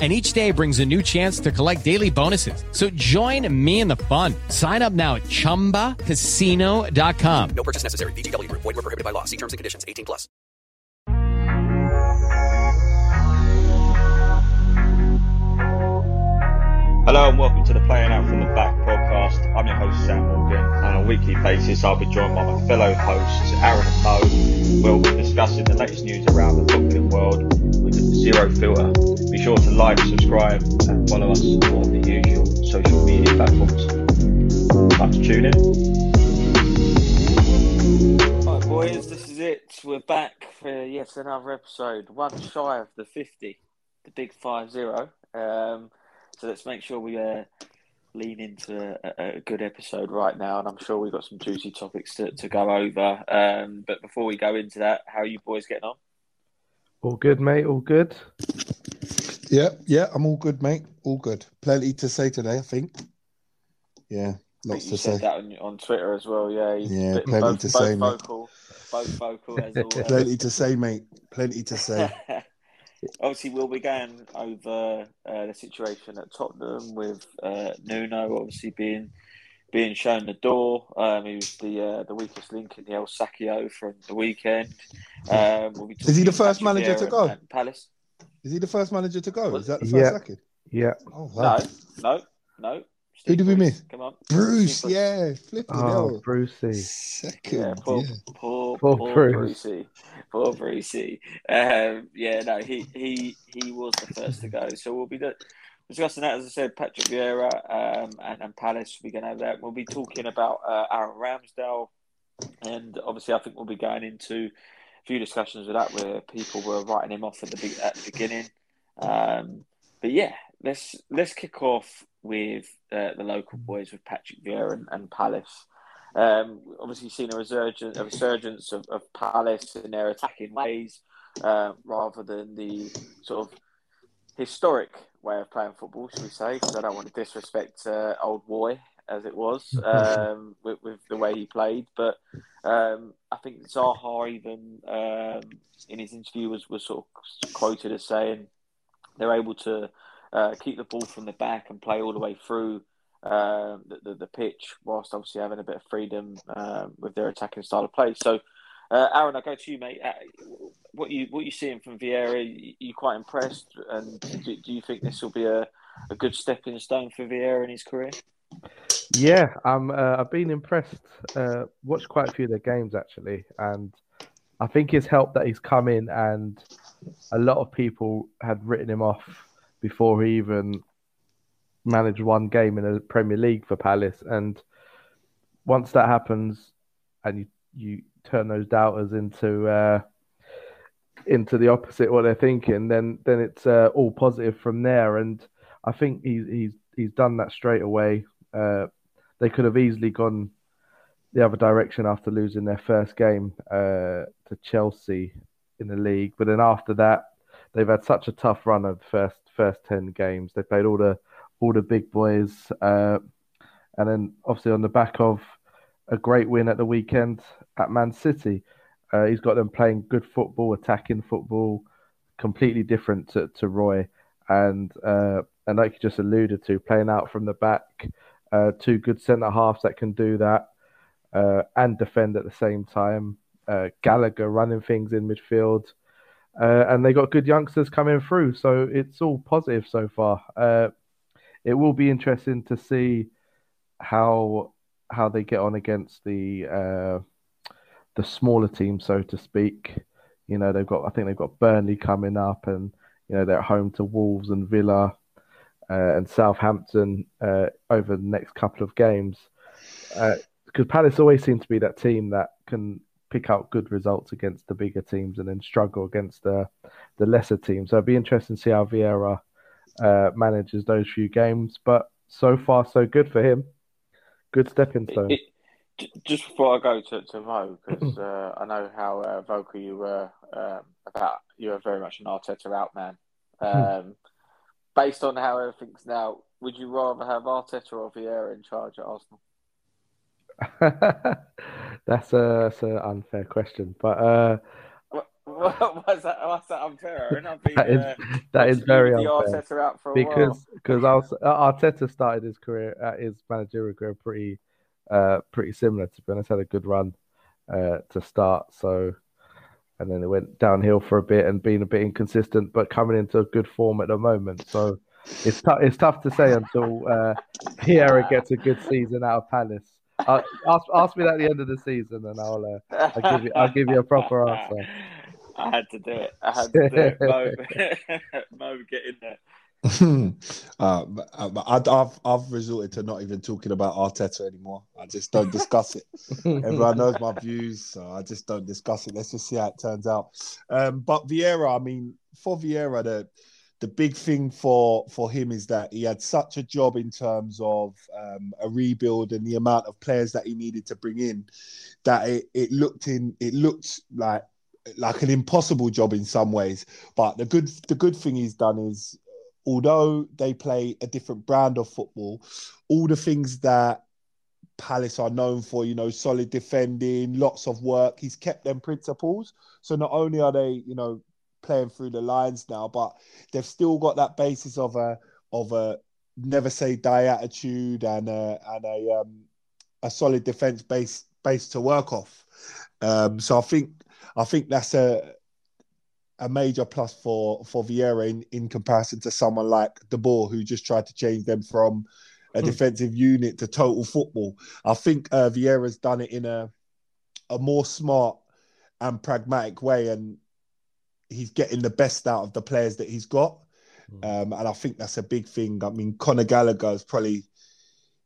And each day brings a new chance to collect daily bonuses. So join me in the fun. Sign up now at chumbacasino.com. No purchase necessary. VGW Group. Void were prohibited by law. See terms and conditions. 18 plus. Hello and welcome to the Playing Out from the Back podcast. I'm your host Sam Morgan, and on a weekly basis I'll be joined by my fellow hosts Aaron and Mo. We'll be discussing the latest news around the footballing world with zero filter. Be sure to like, subscribe, and follow us on the usual social media platforms. Time to tune in. Right, boys, this is it. We're back for yet another episode, one shy of the 50, the big 5 0. Um, so let's make sure we uh, lean into a, a, good episode right now, and I'm sure we've got some juicy topics to, to go over. Um, but before we go into that, how are you boys getting on? All good, mate. All good. Yeah, yeah, I'm all good, mate. All good. Plenty to say today, I think. Yeah, lots you to said say. that on, on Twitter as well. Yeah, you- Yeah, bit- plenty both, to both say, mate. both vocal as always. Plenty to say, mate. Plenty to say. obviously, we'll be going over uh, the situation at Tottenham with uh, Nuno obviously being being shown the door. Um, he was the uh, the weakest link in the El Sackio from the weekend. Um, we'll be Is he the first Patrick manager to go? Palace? Is he the first manager to go? Is that the first Yeah. sacking? Yeah. Oh, wow. No, no, no. Who did we miss? Come on, Bruce, Bruce. yeah. Flipping Oh, hell. Brucey. Second, Yeah, yeah. poor, poor, Poor poor, Bruce. Brucey, poor Brucey. Um, yeah, no, he he he was the first to go. So we'll be the, discussing that, as I said, Patrick Vieira um, and, and Palace. We're going to have that. We'll be talking about uh, Aaron Ramsdale, and obviously, I think we'll be going into a few discussions with that where people were writing him off at the at the beginning. Um, but yeah, let's let's kick off with uh, the local boys with Patrick Vieira and, and Palace. Um, obviously, seen a resurgence, a resurgence of, of Palace in their attacking ways, uh, rather than the sort of historic way of playing football, should we say? Because I don't want to disrespect uh, old Roy as it was um, with, with the way he played, but um, I think Zaha even um, in his interview was, was sort of quoted as saying they're able to uh, keep the ball from the back and play all the way through um, the, the, the pitch, whilst obviously having a bit of freedom um, with their attacking style of play. So, uh, Aaron, I go to you, mate. What you what you seeing from Vieira? You, quite impressed, and do, do you think this will be a, a good stepping stone for Vieira in his career? Yeah, um, uh, I've been impressed. Uh, watched quite a few of their games actually, and I think it's helped that he's come in and a lot of people had written him off before he even managed one game in the Premier League for Palace. And once that happens, and you you turn those doubters into uh, into the opposite what they're thinking, then then it's uh, all positive from there. And I think he's he's he's done that straight away. Uh, they could have easily gone the other direction after losing their first game uh, to Chelsea in the league, but then after that, they've had such a tough run of the first first ten games. They played all the all the big boys, uh, and then obviously on the back of a great win at the weekend at Man City. Uh, he's got them playing good football, attacking football, completely different to, to Roy. And uh, and like you just alluded to, playing out from the back, uh, two good centre halves that can do that uh, and defend at the same time. Uh, Gallagher running things in midfield, uh, and they got good youngsters coming through. So it's all positive so far. It will be interesting to see how how they get on against the the smaller teams, so to speak. You know, they've got I think they've got Burnley coming up, and you know they're at home to Wolves and Villa uh, and Southampton uh, over the next couple of games. Because Palace always seem to be that team that can pick out good results against the bigger teams and then struggle against the the lesser teams. So it'd be interesting to see how Vieira uh, manages those few games. But so far, so good for him. Good stepping stone. It, just before I go to, to Mo, because uh, I know how uh, vocal you were um, about you were very much an Arteta out man. Um, based on how everything's now, would you rather have Arteta or Vieira in charge at Arsenal? that's a that's an unfair question, but uh, what's that? That unfair? Aaron? That is uh, that is very unfair Arteta out for a because because Arteta started his career at his managerial career pretty uh pretty similar to be honest. Had a good run uh to start, so and then it went downhill for a bit and being a bit inconsistent, but coming into a good form at the moment. So it's tough. It's tough to say until uh, gets a good season out of Palace. Uh, ask ask me that at the end of the season, and I'll uh, I'll give you I'll give you a proper answer. I had to do it. I had to do it. Mo, Mo get in there. um, I, I've I've resorted to not even talking about Arteta anymore. I just don't discuss it. Everyone knows my views, so I just don't discuss it. Let's just see how it turns out. Um, but Vieira, I mean, for Vieira, the the big thing for for him is that he had such a job in terms of um, a rebuild and the amount of players that he needed to bring in that it, it looked in it looked like like an impossible job in some ways. But the good the good thing he's done is although they play a different brand of football, all the things that Palace are known for, you know, solid defending, lots of work, he's kept them principles. So not only are they, you know, playing through the lines now, but they've still got that basis of a of a never say die attitude and a and a um, a solid defense base base to work off. Um, so I think I think that's a a major plus for for Vieira in, in comparison to someone like De Boer, who just tried to change them from a defensive unit to total football. I think uh, Vieira's done it in a a more smart and pragmatic way, and he's getting the best out of the players that he's got. Um, and I think that's a big thing. I mean, Conor Gallagher is probably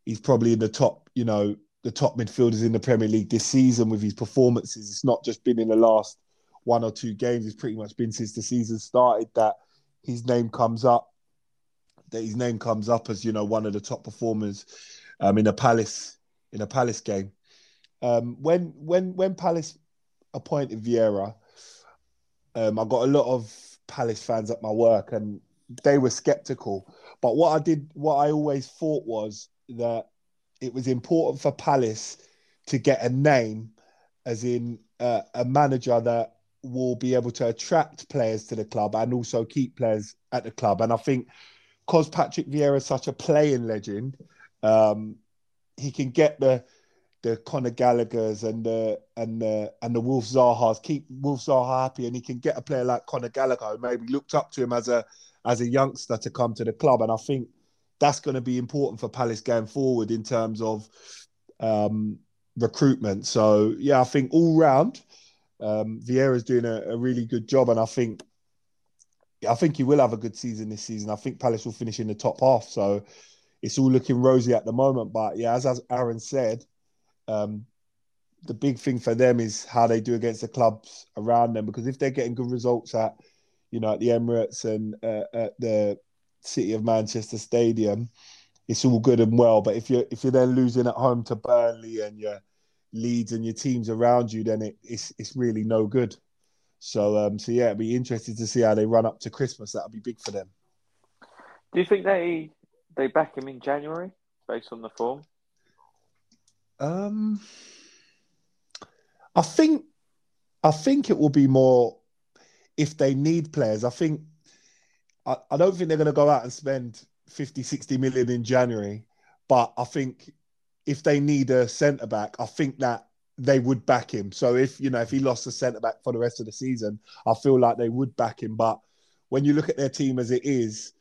he's probably in the top, you know, the top midfielders in the Premier League this season with his performances. It's not just been in the last one or two games. It's pretty much been since the season started that his name comes up. That his name comes up as you know one of the top performers um, in a Palace in a Palace game. Um, when when when Palace appointed Vieira, um, I got a lot of Palace fans at my work, and they were skeptical. But what I did, what I always thought was that it was important for Palace to get a name, as in uh, a manager that will be able to attract players to the club and also keep players at the club. And I think because Patrick Vieira is such a playing legend, um, he can get the the Conor Gallagher's and the and the and the Wilf Zaha's keep Wilf Zaha happy, and he can get a player like Conor Gallagher who maybe looked up to him as a as a youngster to come to the club. And I think that's going to be important for Palace going forward in terms of um, recruitment. So yeah, I think all round, um, Vieira's doing a, a really good job, and I think I think he will have a good season this season. I think Palace will finish in the top half, so it's all looking rosy at the moment. But yeah, as, as Aaron said, um, the big thing for them is how they do against the clubs around them. Because if they're getting good results at, you know, at the Emirates and uh, at the City of Manchester Stadium, it's all good and well. But if you're if you're then losing at home to Burnley and your Leeds and your teams around you, then it, it's it's really no good. So um, so yeah, it'd be interesting to see how they run up to Christmas. That'll be big for them. Do you think they they back him in January based on the form? Um, I think I think it will be more if they need players. I think I, I don't think they're going to go out and spend 50, 60 million in January, but I think if they need a centre back, I think that they would back him. So if you know if he lost a centre back for the rest of the season, I feel like they would back him. But when you look at their team as it is,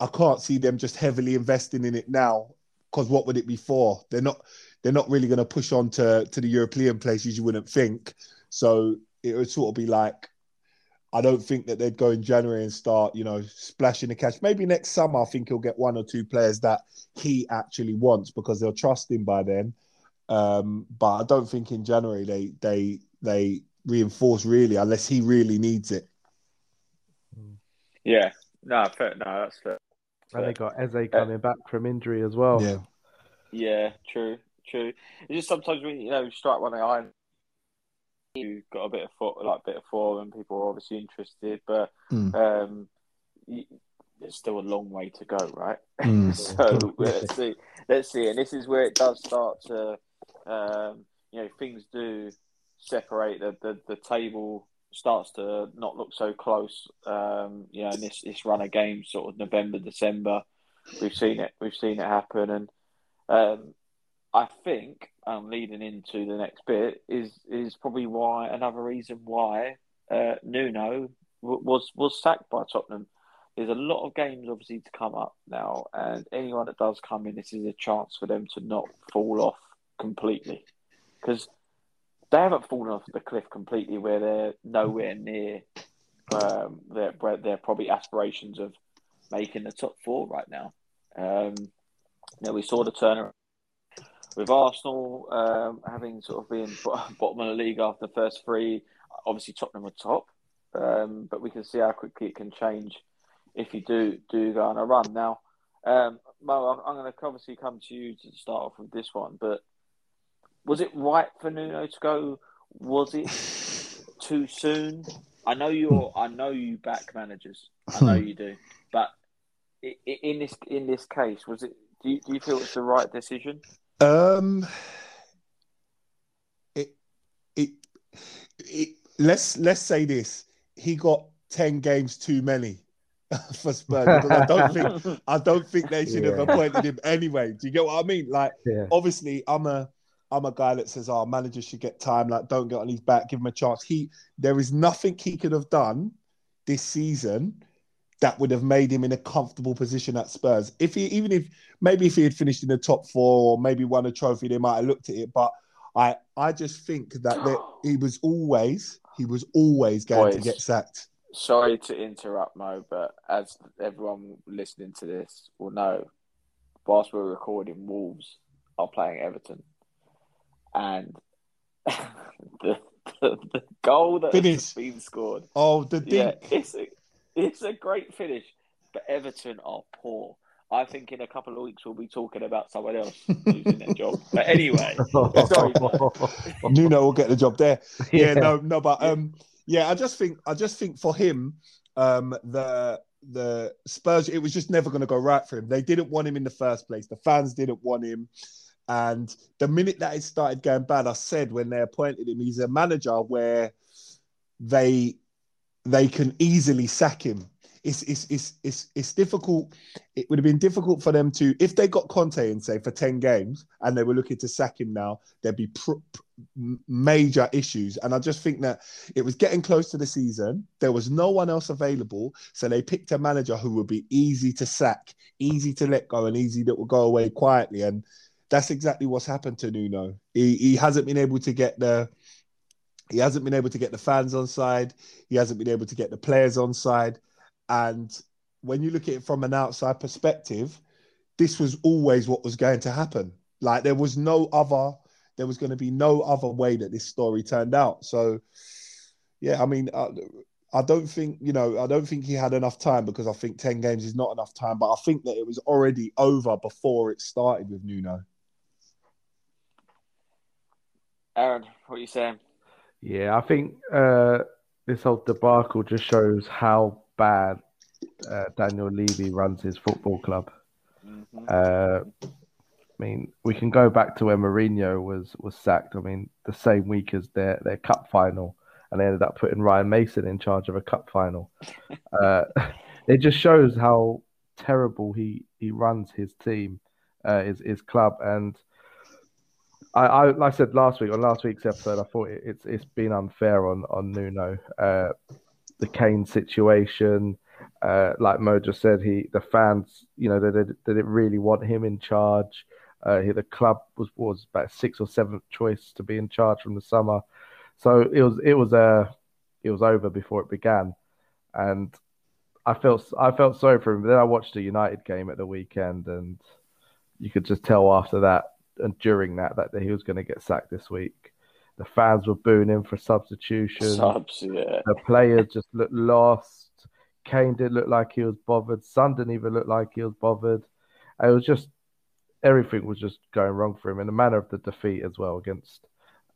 I can't see them just heavily investing in it now. Because what would it be for? They're not they're not really going to push on to, to the European places you wouldn't think. So it would sort of be like I don't think that they'd go in January and start, you know, splashing the cash. Maybe next summer, I think he'll get one or two players that he actually wants because they'll trust him by then. Um, but I don't think in January they they they reinforce really unless he really needs it. Yeah, no, fair, no, that's fair. And they got Eze coming back from injury as well. Yeah, Yeah, true, true. It's just sometimes when you know strike one eye, you got a bit of foot, like bit of form, and people are obviously interested, but Mm. um, you, there's still a long way to go, right? Mm. so let's see, let's see, and this is where it does start to, um, you know, things do separate. The the, the table starts to not look so close. Um, you know, in this this run of games, sort of November, December, we've seen it. We've seen it happen, and um, I think um, leading into the next bit is is probably why another reason why uh, Nuno w- was was sacked by Tottenham. There's a lot of games obviously to come up now, and anyone that does come in, this is a chance for them to not fall off completely because they haven't fallen off the cliff completely where they're nowhere near um, their their probably aspirations of making the top four right now. Um, you know, we saw the turnaround with Arsenal um, having sort of been bottom of the league after the first three. Obviously, Tottenham were top, um, but we can see how quickly it can change if you do do go on a run. Now, um, Mo, I'm going to obviously come to you to start off with this one, but was it right for Nuno to go? Was it too soon? I know you're. I know you back managers. I know you do. But in this in this case, was it? Do you, do you feel it's the right decision? Um, it, it, it, let's let's say this: he got ten games too many for Spurs because I don't think I don't think they should have appointed him anyway. Do you get what I mean? Like, Yeah. obviously, I'm a I'm a guy that says, "Our manager should get time. Like, don't get on his back. Give him a chance." He there is nothing he could have done this season that would have made him in a comfortable position at Spurs. If he even if maybe if he had finished in the top four or maybe won a trophy, they might have looked at it. But I I just think that there, he was always he was always going to get sacked. Sorry to interrupt, Mo, but as everyone listening to this will know, whilst we're recording, Wolves are playing Everton, and the, the, the goal that Finish. has been scored Oh, the Yeah, dink. it's a it's a great finish, but Everton are poor. I think in a couple of weeks we'll be talking about someone else losing their job. But anyway, sorry, Mo. Nuno will get the job there. Yeah, Yeah. no, no, but um, yeah, I just think, I just think for him, um, the the Spurs, it was just never going to go right for him. They didn't want him in the first place. The fans didn't want him, and the minute that it started going bad, I said when they appointed him, he's a manager where they they can easily sack him. It's it's it's it's it's difficult. It would have been difficult for them to if they got Conte in say for ten games and they were looking to sack him now. There'd be pr- pr- major issues, and I just think that it was getting close to the season. There was no one else available, so they picked a manager who would be easy to sack, easy to let go, and easy that would go away quietly. And that's exactly what's happened to Nuno. He he hasn't been able to get the he hasn't been able to get the fans on side. He hasn't been able to get the players on side. And when you look at it from an outside perspective, this was always what was going to happen. Like there was no other, there was going to be no other way that this story turned out. So, yeah, I mean, I, I don't think you know, I don't think he had enough time because I think ten games is not enough time. But I think that it was already over before it started with Nuno. Aaron, what are you saying? Yeah, I think uh, this whole debacle just shows how bad uh, Daniel Levy runs his football club. Mhm. Uh, I mean, we can go back to when Mourinho was was sacked. I mean, the same week as their their cup final, and they ended up putting Ryan Mason in charge of a cup final. uh, it just shows how terrible he he runs his team, uh, his his club, and I, I like I said last week on last week's episode, I thought it, it's it's been unfair on on Nuno. Uh, the Kane situation, uh, like Mo just said, he the fans, you know, they, they, they didn't really want him in charge. Uh, he, the club was was about sixth or seventh choice to be in charge from the summer, so it was it was uh, it was over before it began, and I felt I felt sorry for him. But then I watched a United game at the weekend, and you could just tell after that and during that that he was going to get sacked this week. The fans were booing him for substitution. Subs, yeah. The players just looked lost. Kane didn't look like he was bothered. Son didn't even look like he was bothered. It was just everything was just going wrong for him in the manner of the defeat as well against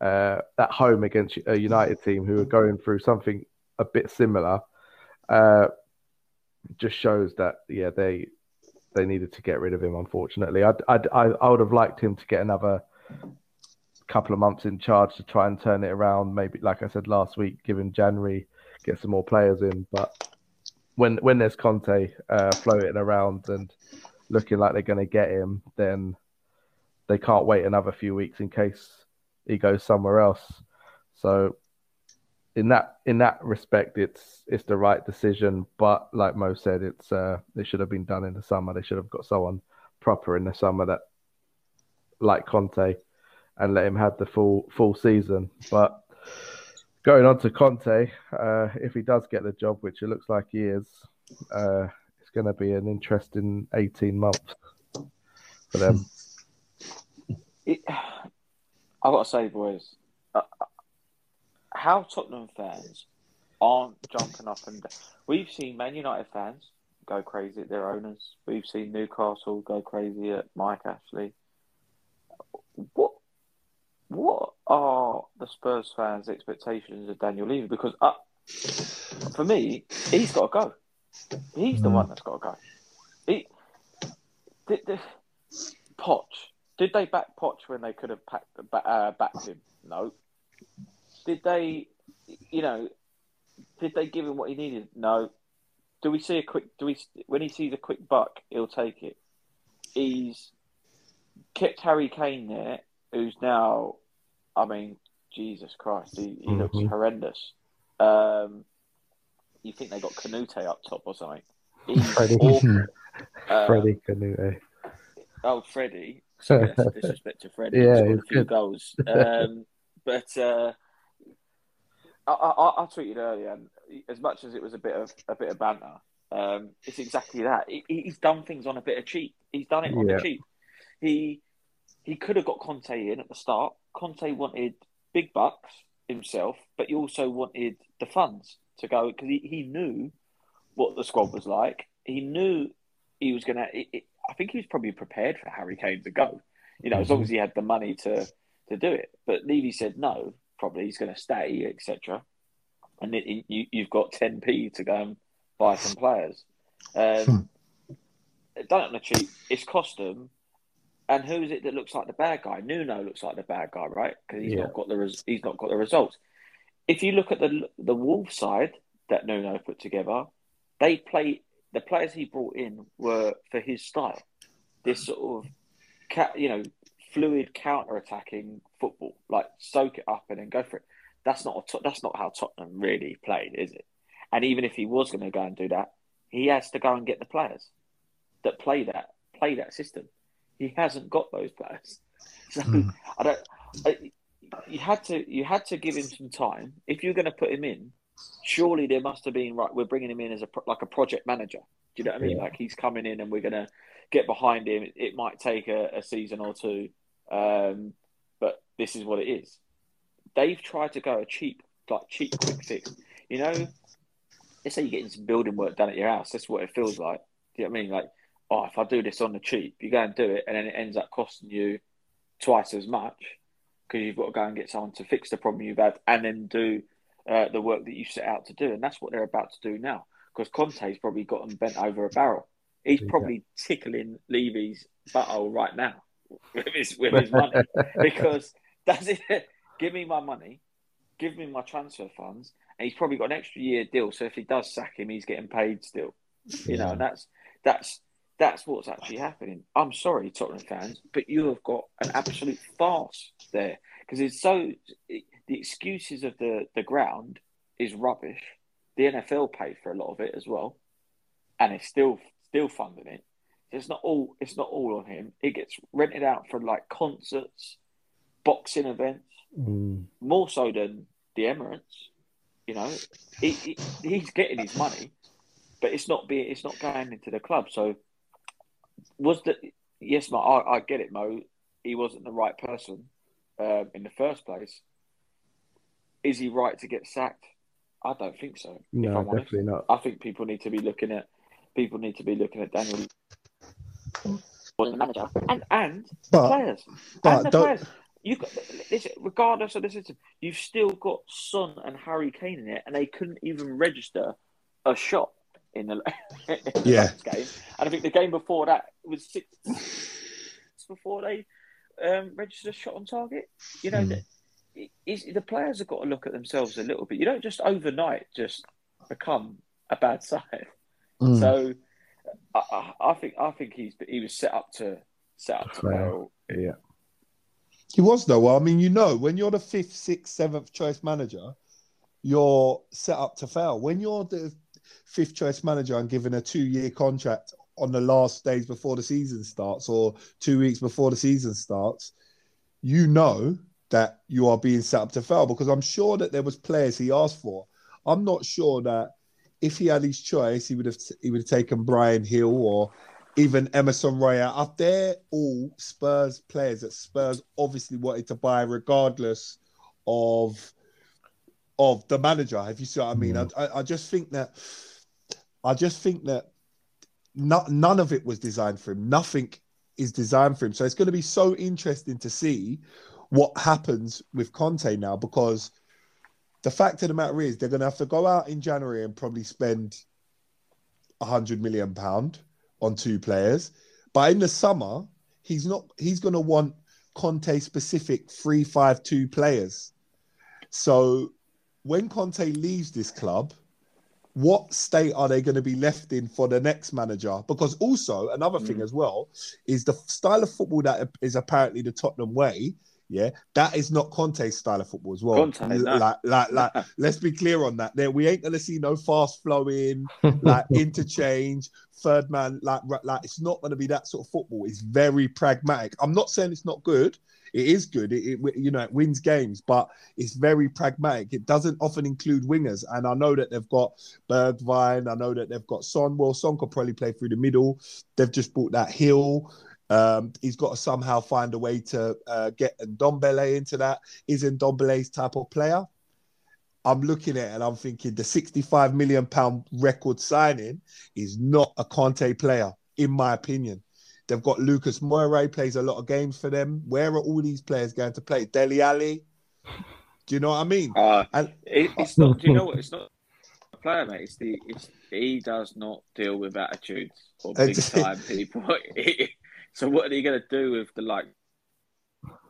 uh, at home against a United team who were going through something a bit similar. Uh, just shows that yeah they they needed to get rid of him. Unfortunately, I'd, I'd, I I would have liked him to get another couple of months in charge to try and turn it around. Maybe like I said last week, give him January, get some more players in. But when when there's Conte uh, floating around and looking like they're going to get him, then they can't wait another few weeks in case he goes somewhere else. So in that in that respect, it's it's the right decision. But like Mo said, it's uh, it should have been done in the summer. They should have got someone proper in the summer that like Conte and let him have the full full season. But going on to Conte, uh, if he does get the job, which it looks like he is, uh, it's going to be an interesting eighteen months for them. It, I've got to say, boys, how Tottenham fans aren't jumping up and down. We've seen Man United fans go crazy at their owners. We've seen Newcastle go crazy at Mike Ashley. What what are the Spurs fans' expectations of Daniel Levy? Because uh, for me, he's got to go. He's the one that's got to go. He, did, did, Poch, did they back Poch when they could have packed, uh, backed him? No. Did they, you know, did they give him what he needed? No. Do we see a quick? Do we when he sees a quick buck, he'll take it. He's kept Harry Kane there, who's now, I mean, Jesus Christ, he, he looks Mhm. horrendous. Um, you think they got Kanouté up top or something? He's Freddie. Um, Kanouté. Oh, Freddie. Sorry, disrespect to Freddie. Yeah, He's a few good. goals. Um, but uh, I, I, I tweeted earlier, and as much as it was a bit of a bit of banter, um, it's exactly that. He, he's done things on a bit of cheap. He's done it on Yeah. the cheap. He he could have got Conte in at the start. Conte wanted big bucks himself, but he also wanted the funds to go because he, he knew what the squad was like. He knew he was going to. I think he was probably prepared for Harry Kane to go. You know, as long as he had the money to to do it. But Levy said no. Probably he's going to stay, etc. And it, it- you, you've got 10p to go and buy some players. Um, done it on the cheap. It's cost them. And who is it that looks like the bad guy? Nuno looks like the bad guy, right? Because he's Yeah. not got the res- he's not got the results. If you look at the the Wolf side that Nuno put together, they play the players he brought in were for his style. This sort of, you know, fluid counter attacking football, like soak it up and then go for it. That's not a that's not how Tottenham really played, is it? And even if he was going to go and do that, he has to go and get the players that play that play that system. He hasn't got those players, so hmm. I don't. I, you had to you had to give him some time. If you're going to put him in, surely there must have been right. We're bringing him in as a like a project manager. Do you know what I mean? Yeah. Like he's coming in and we're going to get behind him. It might take a, a season or two, um, but this is what it is. They've tried to go a cheap, like cheap quick fix. You know, let's say you're getting some building work done at your house. That's what it feels like. Do you know what I mean? Like, oh, if I do this on the cheap, you go and do it, and then it ends up costing you twice as much because you've got to go and get someone to fix the problem you've had and then do uh, the work that you set out to do. And that's what they're about to do now because Conte's probably got them bent over a barrel. He's probably tickling Levy's butthole right now with his, with his money because that's it. Give me my money. give me my transfer funds, and he's probably got an extra year deal. So if he does sack him, he's getting paid still. You know, and that's that's that's what's actually happening. I'm sorry, Tottenham fans, but you have got an absolute farce there because it's so it, the excuses of the the ground is rubbish. The NFL paid for a lot of it as well, and it's still still funding it. It's not all it's not all on him. It gets rented out for like concerts, boxing events, Mm. more so than the Emirates. You know, he, he, he's getting his money, but it's not being it's not going into the club. So was the yes, Mo, I, I get it, Mo. He wasn't the right person um, in the first place. Is he right to get sacked? I don't think so. No, definitely not. I think people need to be looking at people need to be looking at Daniel was the manager and and the But- players but and the don't- players. You regardless of the system, you've still got Son and Harry Kane in it, and they couldn't even register a shot in the, in the Yeah. last game. And I think the game before that was six before they um, registered a shot on target. You know, Hmm. the, the players have got to look at themselves a little bit. You don't just overnight just become a bad side. Mm. So I, I, I think I think he's he was set up to set up to Fail. fail. Yeah. He was though. Well, I mean, you know, when you're the fifth, sixth, seventh choice manager, you're set up to fail. When you're the fifth choice manager and given a two-year contract on the last days before the season starts or two weeks before the season starts, you know that you are being set up to fail because I'm sure that there was players he asked for. I'm not sure that if he had his choice, he would have he would have taken Bryan Gil or even Emerson Royal. Up there, all Spurs players that Spurs obviously wanted to buy, regardless of of the manager. If you see what I mean, mm. I, I, I just think that I just think that not, none of it was designed for him. Nothing is designed for him. So it's going to be so interesting to see what happens with Conte now because the fact of the matter is they're going to have to go out in January and probably spend a hundred million pound on two players. But in the summer, he's not. He's going to want Conte specific three-five-two players. So when Conte leaves this club, what state are they going to be left in for the next manager? Because also another thing mm. as well is the style of football that is apparently the Tottenham way. Yeah, that is not Conte's style of football as well. Conte, no. Like, like, like, let's be clear on that. There, we ain't gonna see no fast flowing, like interchange, third man. Like, like it's not gonna be that sort of football. It's very pragmatic. I'm not saying it's not good. It is good. It, it you know it wins games, but it's very pragmatic. It doesn't often include wingers, and I know that they've got Bergwijn. I know that they've got Son. Well, Son could probably play through the middle. They've just bought that Gil. Um, he's got to somehow find a way to uh, get Ndombele into that. Is Ndombele's type of player? I'm looking at it and I'm thinking the 65 million pound record signing is not a Conte player, in my opinion. They've got Lucas Moura plays a lot of games for them. Where are all these players going to play? Dele Alli? Do you know what I mean? Uh, And it, it's not. Do you know what? It's not a player, mate. It's the. It's he does not deal with attitudes or big time people. so what are they going to do with the like?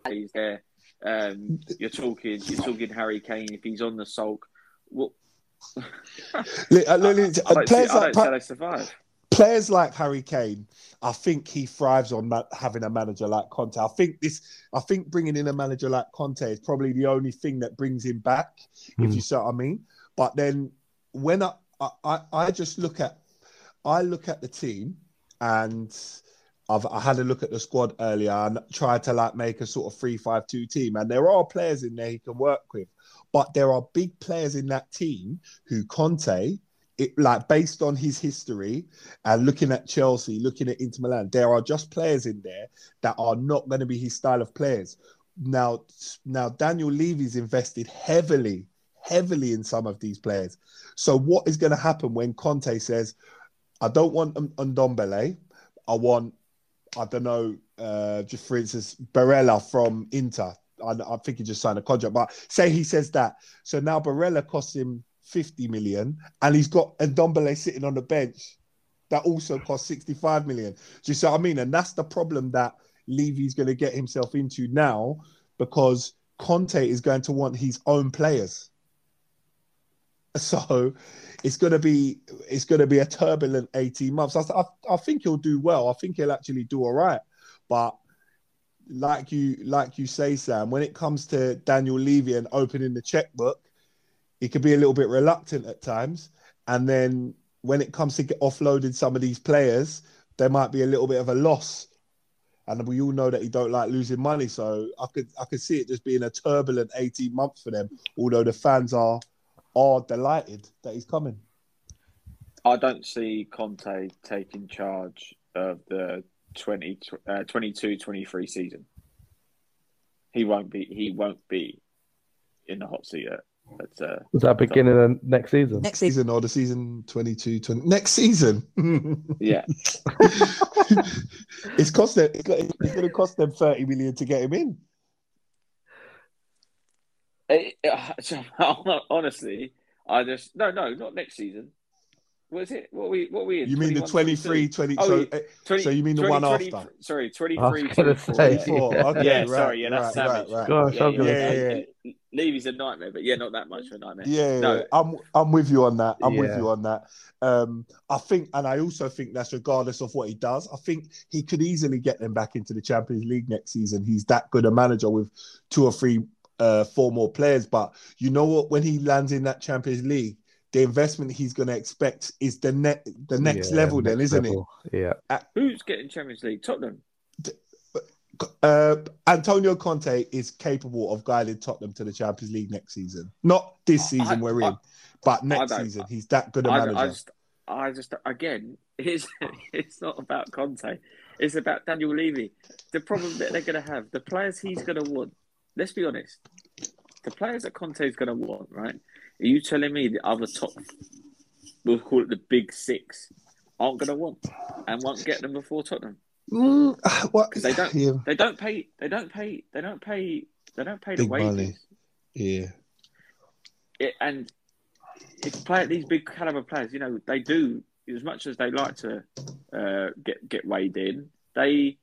He's there. Um, you're talking. You're talking Harry Kane. If he's on the sulk, what? Li- uh, li- li- I don't, see, players I like don't see survive. players like Harry Kane, I think he thrives on ma- having a manager like Conte. I think this, I think bringing in a manager like Conte is probably the only thing that brings him back, if you see what I mean. But then when I, I, I, I just look at, I look at the team and I've I had a look at the squad earlier and tried to like make a sort of three-five-two team, and there are players in there he can work with, but there are big players in that team who Conte, it like based on his history and looking at Chelsea, looking at Inter Milan, there are just players in there that are not going to be his style of players. Now, now Daniel Levy's invested heavily, heavily in some of these players. So what is going to happen when Conte says, "I don't want Ndombele, I want, I don't know, uh, just for instance, Barella from Inter. I, I think he just signed a contract, but say he says that. So now Barella costs him 50 million and he's got Ndombele sitting on the bench that also costs 65 million. Do you see what I mean? And that's the problem that Levy's going to get himself into now because Conte is going to want his own players. So it's going to be it's going to be a turbulent 18 months. I, I, I think he'll do well. I think he'll actually do all right. But like you like you say, Sam, when it comes to Daniel Levy and opening the checkbook, he could be a little bit reluctant at times. And then when it comes to get offloading some of these players, there might be a little bit of a loss. And we all know that he don't like losing money. So I could I could see it just being a turbulent 18 months for them, although the fans are are delighted that he's coming. I don't see Conte taking charge of the 20, uh, 22 23 season. He won't be. He won't be in the hot seat yet. But, uh, Was that beginning of next season? Next season or the season 22 20 next season. yeah, it's cost them it's, it's going to cost them 30 million to get him in. It- it- so, honestly, I just no, no, not next season. What is it? What we what we in? You mean the 21, 23 20 Oh, so, uh, 20 so you mean the 20, one 20 after? Sorry, I 23, gonna 24. say, 24. yeah. Okay, Yeah, right, sorry, yeah, that's right, savage. right, right. Gosh, Yeah, I'm yeah, yeah. Levy's a nightmare, but yeah, not that much of a nightmare. Yeah, No. yeah, I'm I'm with you on that. I'm with you on that. Um, I think, and I also think that's regardless of what he does. I think he could easily get them back into the Champions League next season. He's that good a manager with two or three, uh, four more players. But you know what? When he lands in that Champions League, the investment he's going to expect is the net, the next Yeah, level. Then, next isn't level. Yeah. Who's getting Champions League? Tottenham. it? Uh, Antonio Conte is capable of guiding Tottenham to the Champions League next season. Not this season I- we're I- in, but next season he's that good a I, manager. I just, I just, again, it's it's not about Conte. It's about Daniel Levy. The problem that they're going to have, the players he's going to want. Let's be honest. The players that Conte is going to want, right? Are you telling me the other top, we'll call it the big six, aren't going to want and won't get them before Tottenham? Mm, what? Because they don't, Yeah, they don't pay, they don't pay, they don't pay, they don't pay the Big wages. money. yeah. it, and it's play these big caliber players. You know, they do as much as they like to uh, get get weighed in. They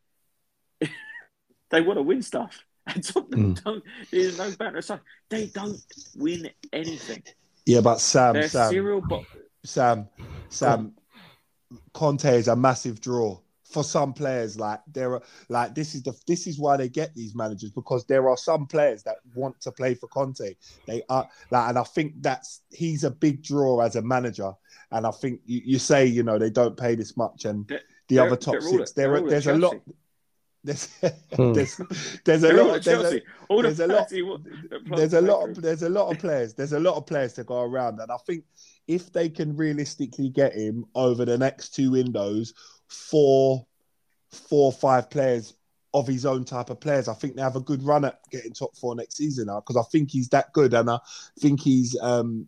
they want to win stuff, and Tottenham Mm. don't. There's no better side. They don't win anything. Yeah, but Sam, They're Sam, serial, but Sam, Sam, Conte is a massive draw for some players. Like there are, like this is the this is why they get these managers because there are some players that want to play for Conte. They are like, and I think that's he's a big draw as a manager. And I think you, you say you know they don't pay this much, and They're- the other top six at- there are, there's a lot. Chelsea. There's, Hmm. there's there's a lot there's a, Chelsea. All the there's a lot- players he wa- that play- there's a lot of there's a lot of players there's a lot of players to go around and i think if they can realistically get him over the next two windows four four or five players of his own type of players i think they have a good run at getting top four next season now because i think he's that good and i think he's um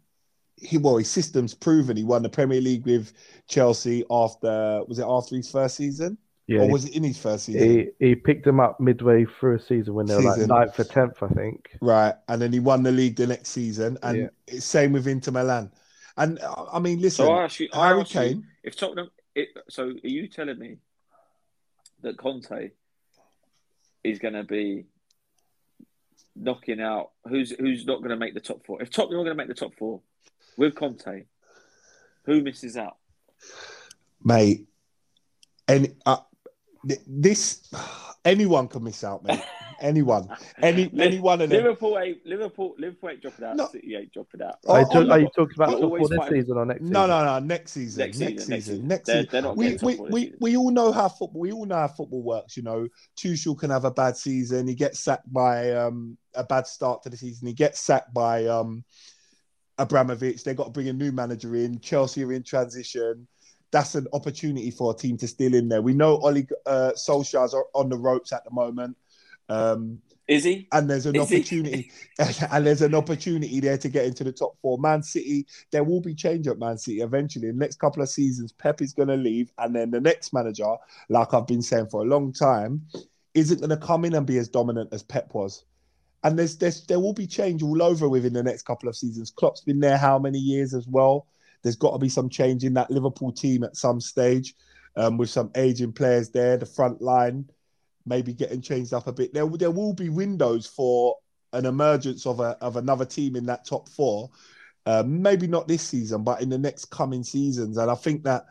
he well his system's proven he won the premier league with chelsea after was it after his first season Yeah. or was it in his first season He he picked them up midway through a season when they were Season. like ninth or tenth, I think. Right, and then he won the league the next season, and Yeah. it's same with Inter Milan. And uh, I mean, listen, So I ask you, I Harry ask you, Kane. if Tottenham, it, so are you telling me that Conte is going to be knocking out who's who's not going to make the top four? If Tottenham are going to make the top four with Conte, who misses out? mate, and uh, th- this anyone can miss out, mate. Anyone, any Li- any one of them. Liverpool ain't Liverpool. Liverpool ain't dropping out. No. City ain't dropping out. Oh, are, you oh, are you talking about We're top four this fighting- season or next season? No, no, no. Next season. Next season, Next next season. season. Next They're- they're not we, getting we, we, season. we all know how football. We all know how football works. You know, Tuchel can have a bad season. He gets sacked by um, a bad start to the season. He gets sacked by um, Abramovich. They got to bring a new manager in. Chelsea are in transition. That's an opportunity for a team to steal in there. We know Ole uh, Solskjaer's on the ropes at the moment. Um, Is he? and there's an Is opportunity and there's an opportunity there to get into the top four. Man City, there will be change at Man City eventually. In the next couple of seasons, Pep is going to leave, and then the next manager, like I've been saying for a long time, isn't going to come in and be as dominant as Pep was. And there's, there's there will be change all over within the next couple of seasons. Klopp's been there how many years as well? There's got to be some change in that Liverpool team at some stage, um, with some aging players there, the front line maybe getting changed up a bit. There, there will be windows for an emergence of a of another team in that top four. Uh, maybe not this season, but in the next coming seasons. And I think that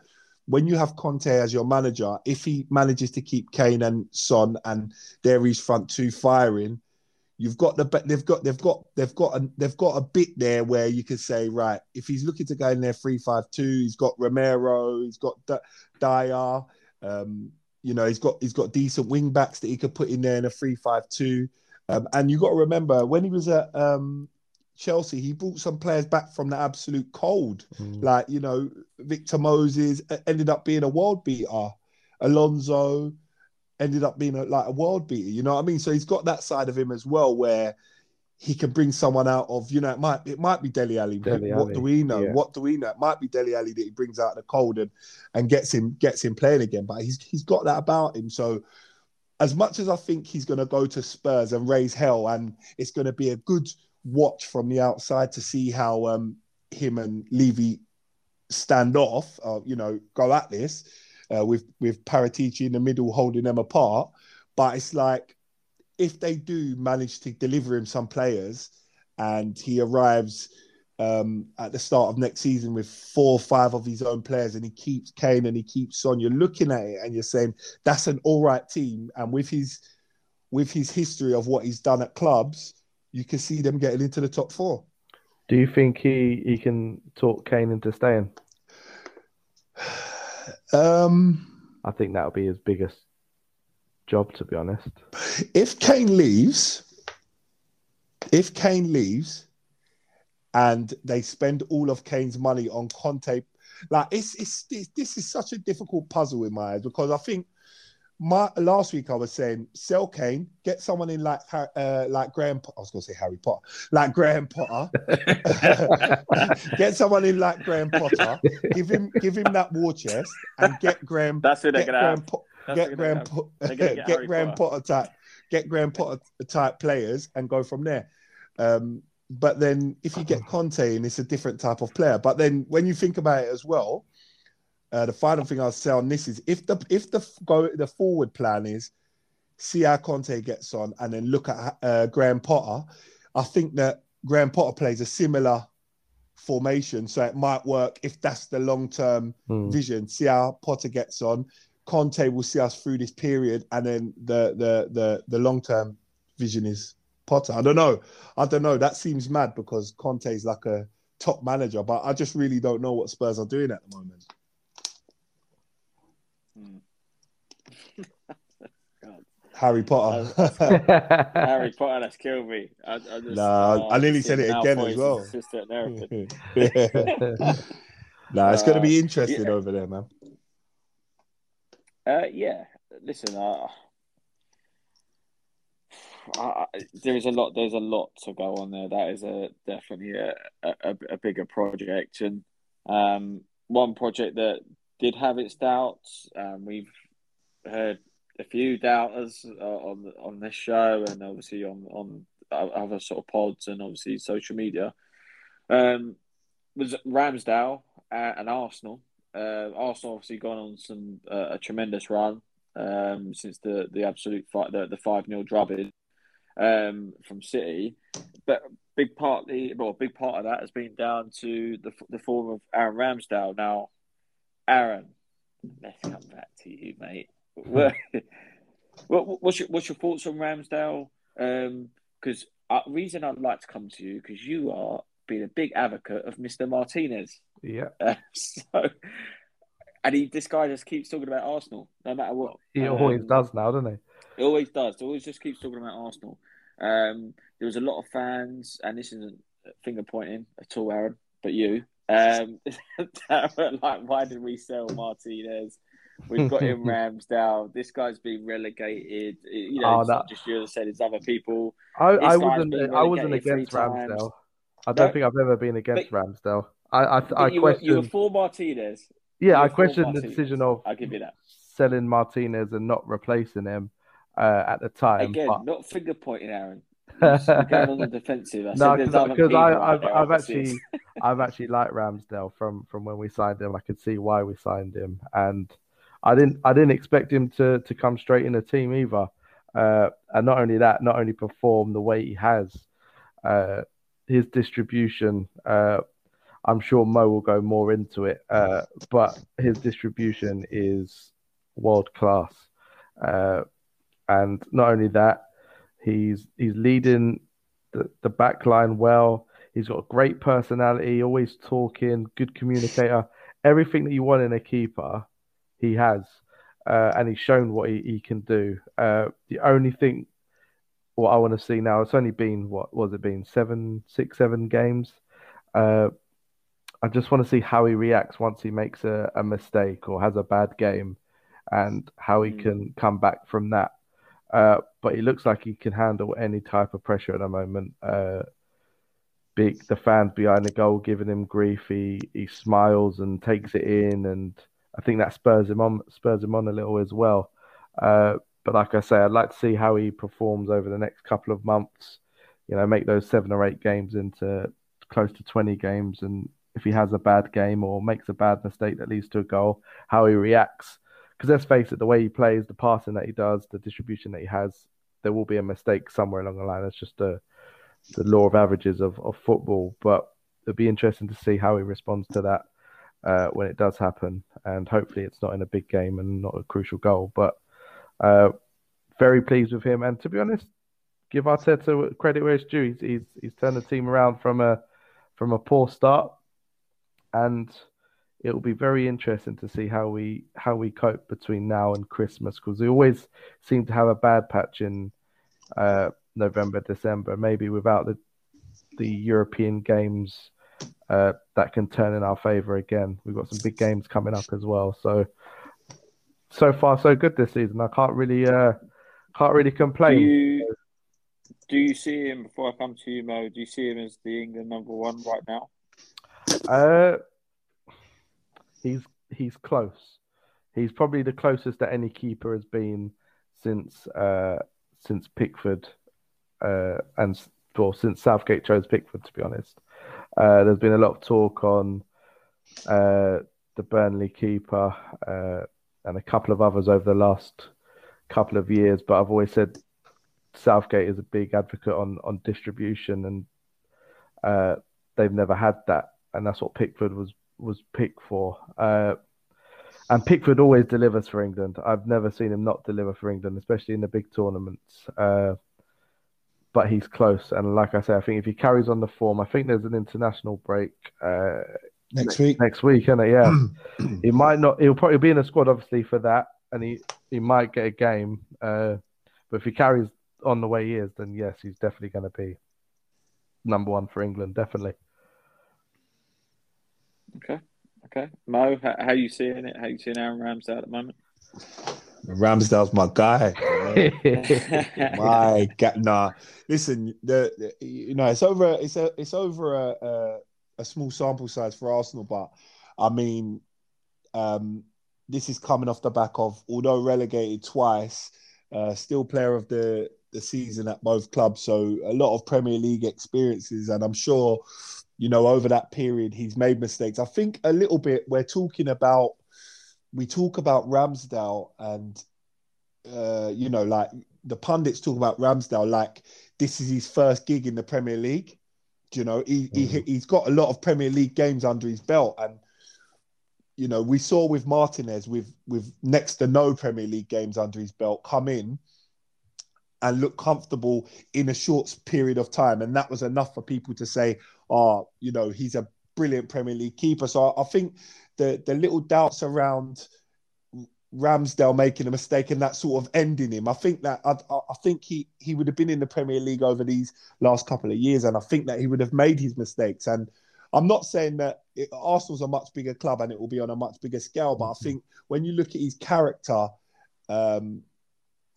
when you have Conte as your manager, if he manages to keep Kane and Son and there his front two firing, you've got the but they've got they've got they've got a, they've got a bit there where you can say right if he's looking to go in there three five two, he's got Romero, he's got D- Dier, um, you know he's got he's got decent wing backs that he could put in there in a three five two, um, and you got to remember when he was at um, Chelsea, he brought some players back from the absolute cold, Mm. like you know Victor Moses ended up being a world beater, Alonso ended up being a, like a world beater. You know what I mean? So he's got that side of him as well, where he can bring someone out of you know it might it might be Dele Alli. What do we know? yeah. What do we know? It might be Dele Alli that he brings out of the cold and and gets him gets him playing again. But he's he's got that about him. So as much as I think he's going to go to Spurs and raise hell, and it's going to be a good watch from the outside to see how um, him and Levy stand off, uh, you know, go at this uh, with with Paratici in the middle holding them apart. But it's like if they do manage to deliver him some players, and he arrives um, at the start of next season with four or five of his own players, and he keeps Kane and he keeps Son, you're looking at it and you're saying that's an all right team. And with his with his history of what he's done at clubs, you can see them getting into the top four. Do you think he, he can talk Kane into staying? Um, I think that'll be his biggest job, to be honest. if Kane leaves, if Kane leaves, and they spend all of Kane's money on Conte, like it's, it's it's this is such a difficult puzzle in my eyes because I think my last week I was saying sell Kane, get someone in like uh, like Graham. Po- I was going to say Harry Potter, like Graham Potter. get someone in like Graham Potter. Give him give him that war chest and get Graham. That's who they're get gonna Graham have. Po- That's get Graham Po- get, get Harry Graham Potter. Potter type get Graham Potter type players and go from there. Um, but then if you get Conte and it's a different type of player. But then when you think about it as well, uh, the final thing I'll say on this is if the if the go the forward plan is see how Conte gets on and then look at uh, Graham Potter, I think that Graham Potter plays a similar formation, so it might work if that's the long term Hmm. vision. See how Potter gets on. Conte will see us through this period, and then the the the the long term vision is Potter. I don't know. I don't know. That seems mad because Conte is like a top manager, but I just really don't know what Spurs are doing at the moment. God. Harry Potter. Harry Potter, that's killed me. I, I just, Nah, oh, I nearly said it again as well. nah, it's going to be Uh, interesting yeah. over there, man. Uh, yeah, listen, uh, I, I, there is a lot. There's a lot to go on there. That is a definitely a, a, a bigger project, and um, one project that did have its doubts. Um, we've heard a few doubters uh, on on this show, and obviously on on other sort of pods, and obviously social media. Um, was Ramsdale and Arsenal. Uh, Arsenal obviously gone on some uh, a tremendous run um, since the the absolute fight the the five 0 drubbing um, from City, but big partly well big part of that has been down to the the form of Aaron Ramsdale. Now, Aaron, let's come back to you, mate. what, what- what's your what's your thoughts on Ramsdale? Because uh, reason I'd like to come to you because you are being a big advocate of Mister Martinez. yeah. Uh, so, and he, this guy just keeps talking about Arsenal, no matter what. He always Um, does now, doesn't he? He always does. He always just keeps talking about Arsenal. Um, there was a lot of fans, and this isn't finger pointing at all, Aaron, but you. Um, that were like, why did we sell Martinez? We've got him Ramsdale. This guy's been relegated. You know, Oh, it's that- not just you that said it's other people. I, I wasn't. I wasn't against times. Ramsdale. I don't No. think I've ever been against But- Ramsdale. I I, I you, were, you were for Martinez. Yeah, I questioned the decision of I'll give you that. selling Martinez and not replacing him uh, at the time. Again, but- not finger pointing, Aaron. Going on the defensive. I no, said there's other because I, I've, I've actually, I've actually liked Ramsdale from from when we signed him. I could see why we signed him, and I didn't, I didn't expect him to to come straight in the team either. Uh, and not only that, not only perform the way he has, Uh, his distribution, uh, I'm sure Mo will go more into it, uh, but his distribution is world class. Uh, and not only that, he's he's leading the, the back line well. He's got a great personality, always talking, good communicator. Everything that you want in a keeper, he has. Uh, and he's shown what he, he can do. Uh, the only thing what I want to see now, it's only been, what was it been, seven, six, seven games. Uh, I just want to see how he reacts once he makes a, a mistake or has a bad game and how he Mm. can come back from that. Uh, but he looks like he can handle any type of pressure at the moment. Uh, big the fans behind the goal giving him grief. He he smiles and takes it in, and I think that spurs him on spurs him on a little as well. Uh, but like I say, I'd like to see how he performs over the next couple of months. You know, make those seven or eight games into close to twenty games, and if he has a bad game or makes a bad mistake that leads to a goal, how he reacts. Because let's face it, the way he plays, the passing that he does, the distribution that he has, there will be a mistake somewhere along the line. It's just a the law of averages of, of football. But it'd be interesting to see how he responds to that uh, when it does happen. And hopefully it's not in a big game and not a crucial goal. But uh, very pleased with him. And to be honest, give Arteta credit where it's due. He's, he's, he's turned the team around from a from a poor start. And it will be very interesting to see how we how we cope between now and Christmas because we always seem to have a bad patch in uh, November, December, maybe without the the European games uh, that can turn in our favour again. We've got some big games coming up as well. So so far so good this season. I can't really uh, can't really Do complain. you do you see him before I come to you, Mo? Do you see him as the England number one right now? Uh, he's he's close. He's probably the closest that any keeper has been since uh, since Pickford uh, and well since Southgate chose Pickford. To be honest, uh, there's been a lot of talk on uh, the Burnley keeper uh, and a couple of others over the last couple of years, but I've always said Southgate is a big advocate on on distribution, and uh, they've never had that, and that's what Pickford was was picked for. Uh, and Pickford always delivers for England. I've never seen him not deliver for England, especially in the big tournaments. But he's close, and like I say, I think if he carries on the form, I think there's an international break uh, Next week. next week, isn't it? Yeah, he might not. He'll probably be in the squad, obviously, for that, and he he might get a game. Uh, but if he carries on the way he is, then yes, he's definitely going to be number one for England. Definitely. Okay, okay. Mo, how, how you seeing it? How you seeing Aaron Ramsdale at the moment? Ramsdale's my guy. my God, nah. Listen, the, the- you know it's over. It's a it's over a, a a small sample size for Arsenal, but I mean, um, this is coming off the back of although relegated twice, uh, still player of the the season at both clubs. So a lot of Premier League experiences, and I'm sure, you know, over that period he's made mistakes. I think a little bit. We're talking about we talk about Ramsdale and uh, you know, like the pundits talk about Ramsdale like this is his first gig in the Premier League. Do you know, he, he he's got a lot of Premier League games under his belt, and you know, we saw with Martinez with with next to no Premier League games under his belt come in and look comfortable in a short period of time, and that was enough for people to say, "Oh, you know, he's a brilliant Premier League keeper." So I, I think the the little doubts around Ramsdale making a mistake and that sort of ending him. I think that I, I think he he would have been in the Premier League over these last couple of years, and I think that he would have made his mistakes. And I'm not saying that it, Arsenal's a much bigger club and it will be on a much bigger scale, but I think when you look at his character um,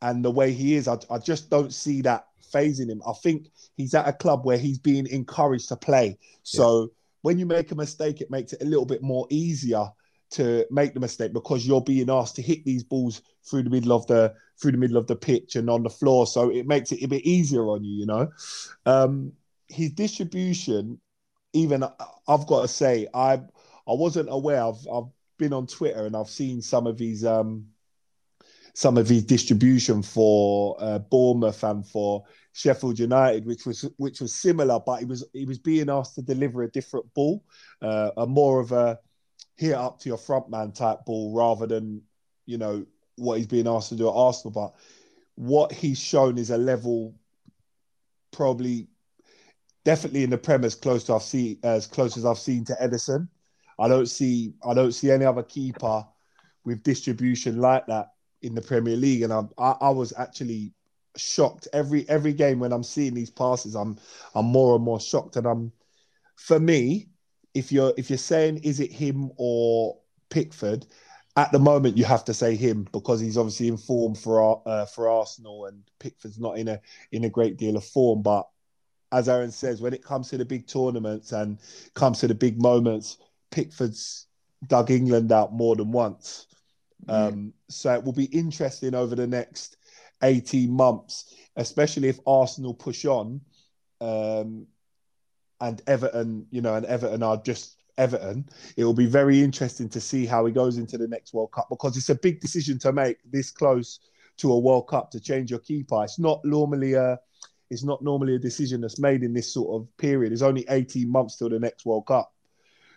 and the way he is, I, I just don't see that phasing him. I think he's at a club where he's being encouraged to play. So when you make a mistake, it makes it a little bit more easier to make the mistake because you're being asked to hit these balls through the middle of the through the middle of the pitch and on the floor. So it makes it a bit easier on you, you know. Um, his distribution, even I've got to say, I I wasn't aware. I've I've been on Twitter and I've seen some of his um some of his distribution for uh, Bournemouth and for Sheffield United, which was which was similar, but he was he was being asked to deliver a different ball, uh, a more of a hit up to your front man type ball rather than you know what he's being asked to do at Arsenal. But what he's shown is a level probably definitely in the Prem as close to I've seen as close as I've seen to Ederson. I don't see I don't see any other keeper with distribution like that in the Premier League, and I, I, I was actually shocked every every game when I'm seeing these passes. I'm I'm more and more shocked, and I'm for me, if you're if you're saying is it him or Pickford, at the moment you have to say him because he's obviously in form for uh, for Arsenal, and Pickford's not in a in a great deal of form. But as Aaron says, when it comes to the big tournaments and comes to the big moments, Pickford's dug England out more than once. Um, so it will be interesting over the next 18 months, especially if Arsenal push on um, and Everton, you know, and Everton are just Everton. It will be very interesting to see how he goes into the next World Cup because it's a big decision to make this close to a World Cup to change your keeper. It's not normally a it's not normally a decision that's made in this sort of period. It's only 18 months till the next World Cup.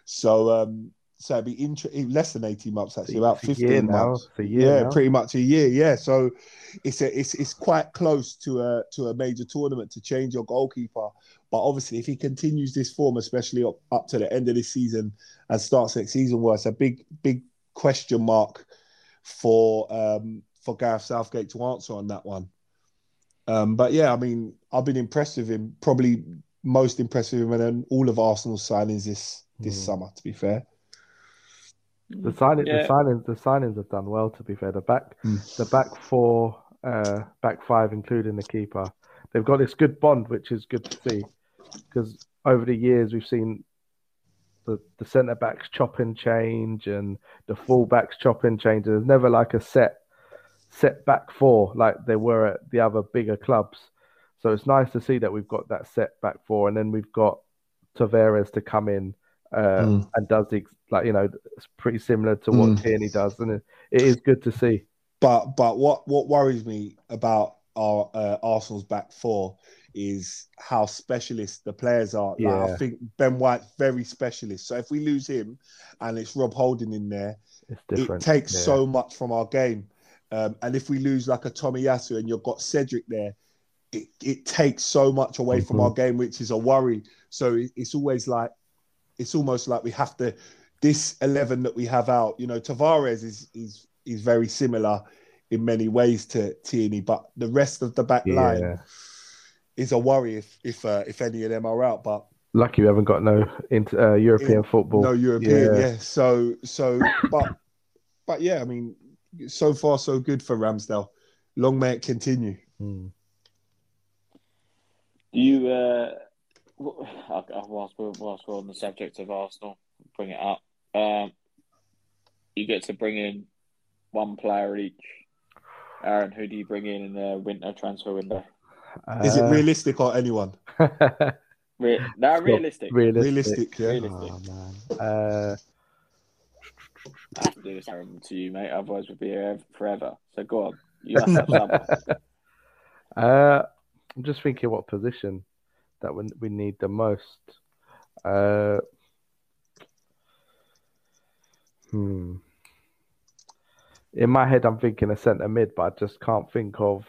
So um, so it'd be interesting. Less than eighteen months actually, about fifteen months. yeah, now. pretty much a year. Yeah, so it's a it's it's quite close to a to a major tournament to change your goalkeeper. But obviously, if he continues this form, especially up, up to the end of this season and starts next season, well, it's a big big question mark for um, for Gareth Southgate to answer on that one. Um, but yeah, I mean, I've been impressed with him. Probably most impressed with him, and all of Arsenal's signings this this Mm. summer. To be fair. The signing, Yeah. the signings, the signings have done well. To be fair, the back, Mm. the back four, uh, back five, including the keeper, they've got this good bond, which is good to see. Because over the years, we've seen the the centre backs chop and change, and the full backs chop and change. There's never like a set set back four like there were at the other bigger clubs. So it's nice to see that we've got that set back four, and then we've got Tavares to come in uh, Mm. and does the like you know it's pretty similar to what Mm. Tierney does, and it, it is good to see. But but what what worries me about our uh, Arsenal's back four is how specialist the players are. Like, I think Ben White's very specialist. So if we lose him and it's Rob Holding in there, it takes yeah. so much from our game. Um, and if we lose like a Tomiyasu and you've got Cedric there, it, it takes so much away from Mhm. our game, which is a worry. So it, it's always like, it's almost like we have to, this 11 that we have out, you know, Tavares is, is, is very similar in many ways to Tierney, but the rest of the back line Yeah. Is a worry if, if, uh, if any of them are out. But Lucky we haven't got no into uh, European football. no European, Yeah. yeah. So so but but yeah, I mean, so far so good for Ramsdale. Long may it continue. Mm. You, uh, w- I- whilst we're, whilst we're on the subject of Arsenal, bring it up. Um, you get to bring in one player each. Aaron, who do you bring in in the winter transfer window? Is it Uh, realistic or anyone? Re- no, realistic. realistic? Realistic, yeah. Realistic. Oh, man. Uh, I have to do this, to you, mate. Otherwise, we'll be here forever. So go on. You must have uh, I'm just thinking what position that we, we need the most. Uh, hmm. In my head, I'm thinking a centre mid, but I just can't think of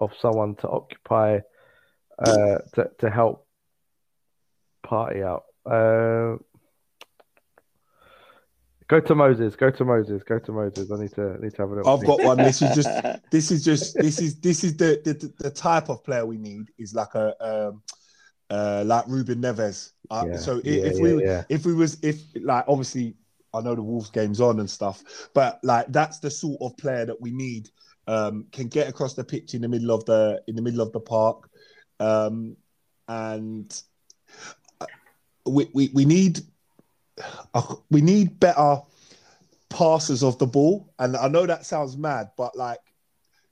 of someone to occupy uh, to to help Partey out. Uh, go to Moses. Go to Moses. Go to Moses. I need to I need to have a little. I've think. got one. This is just this is just this is this is the the, the type of player we need is like a um uh like Ruben Neves. Uh, Yeah, so if, yeah, if yeah, we yeah. if we was if like obviously I know the Wolves game's on and stuff, but like that's the sort of player that we need. Um, can get across the pitch in the middle of the in the middle of the park, um, and uh, we, we we need uh, we need better passers of the ball. And I know that sounds mad, but like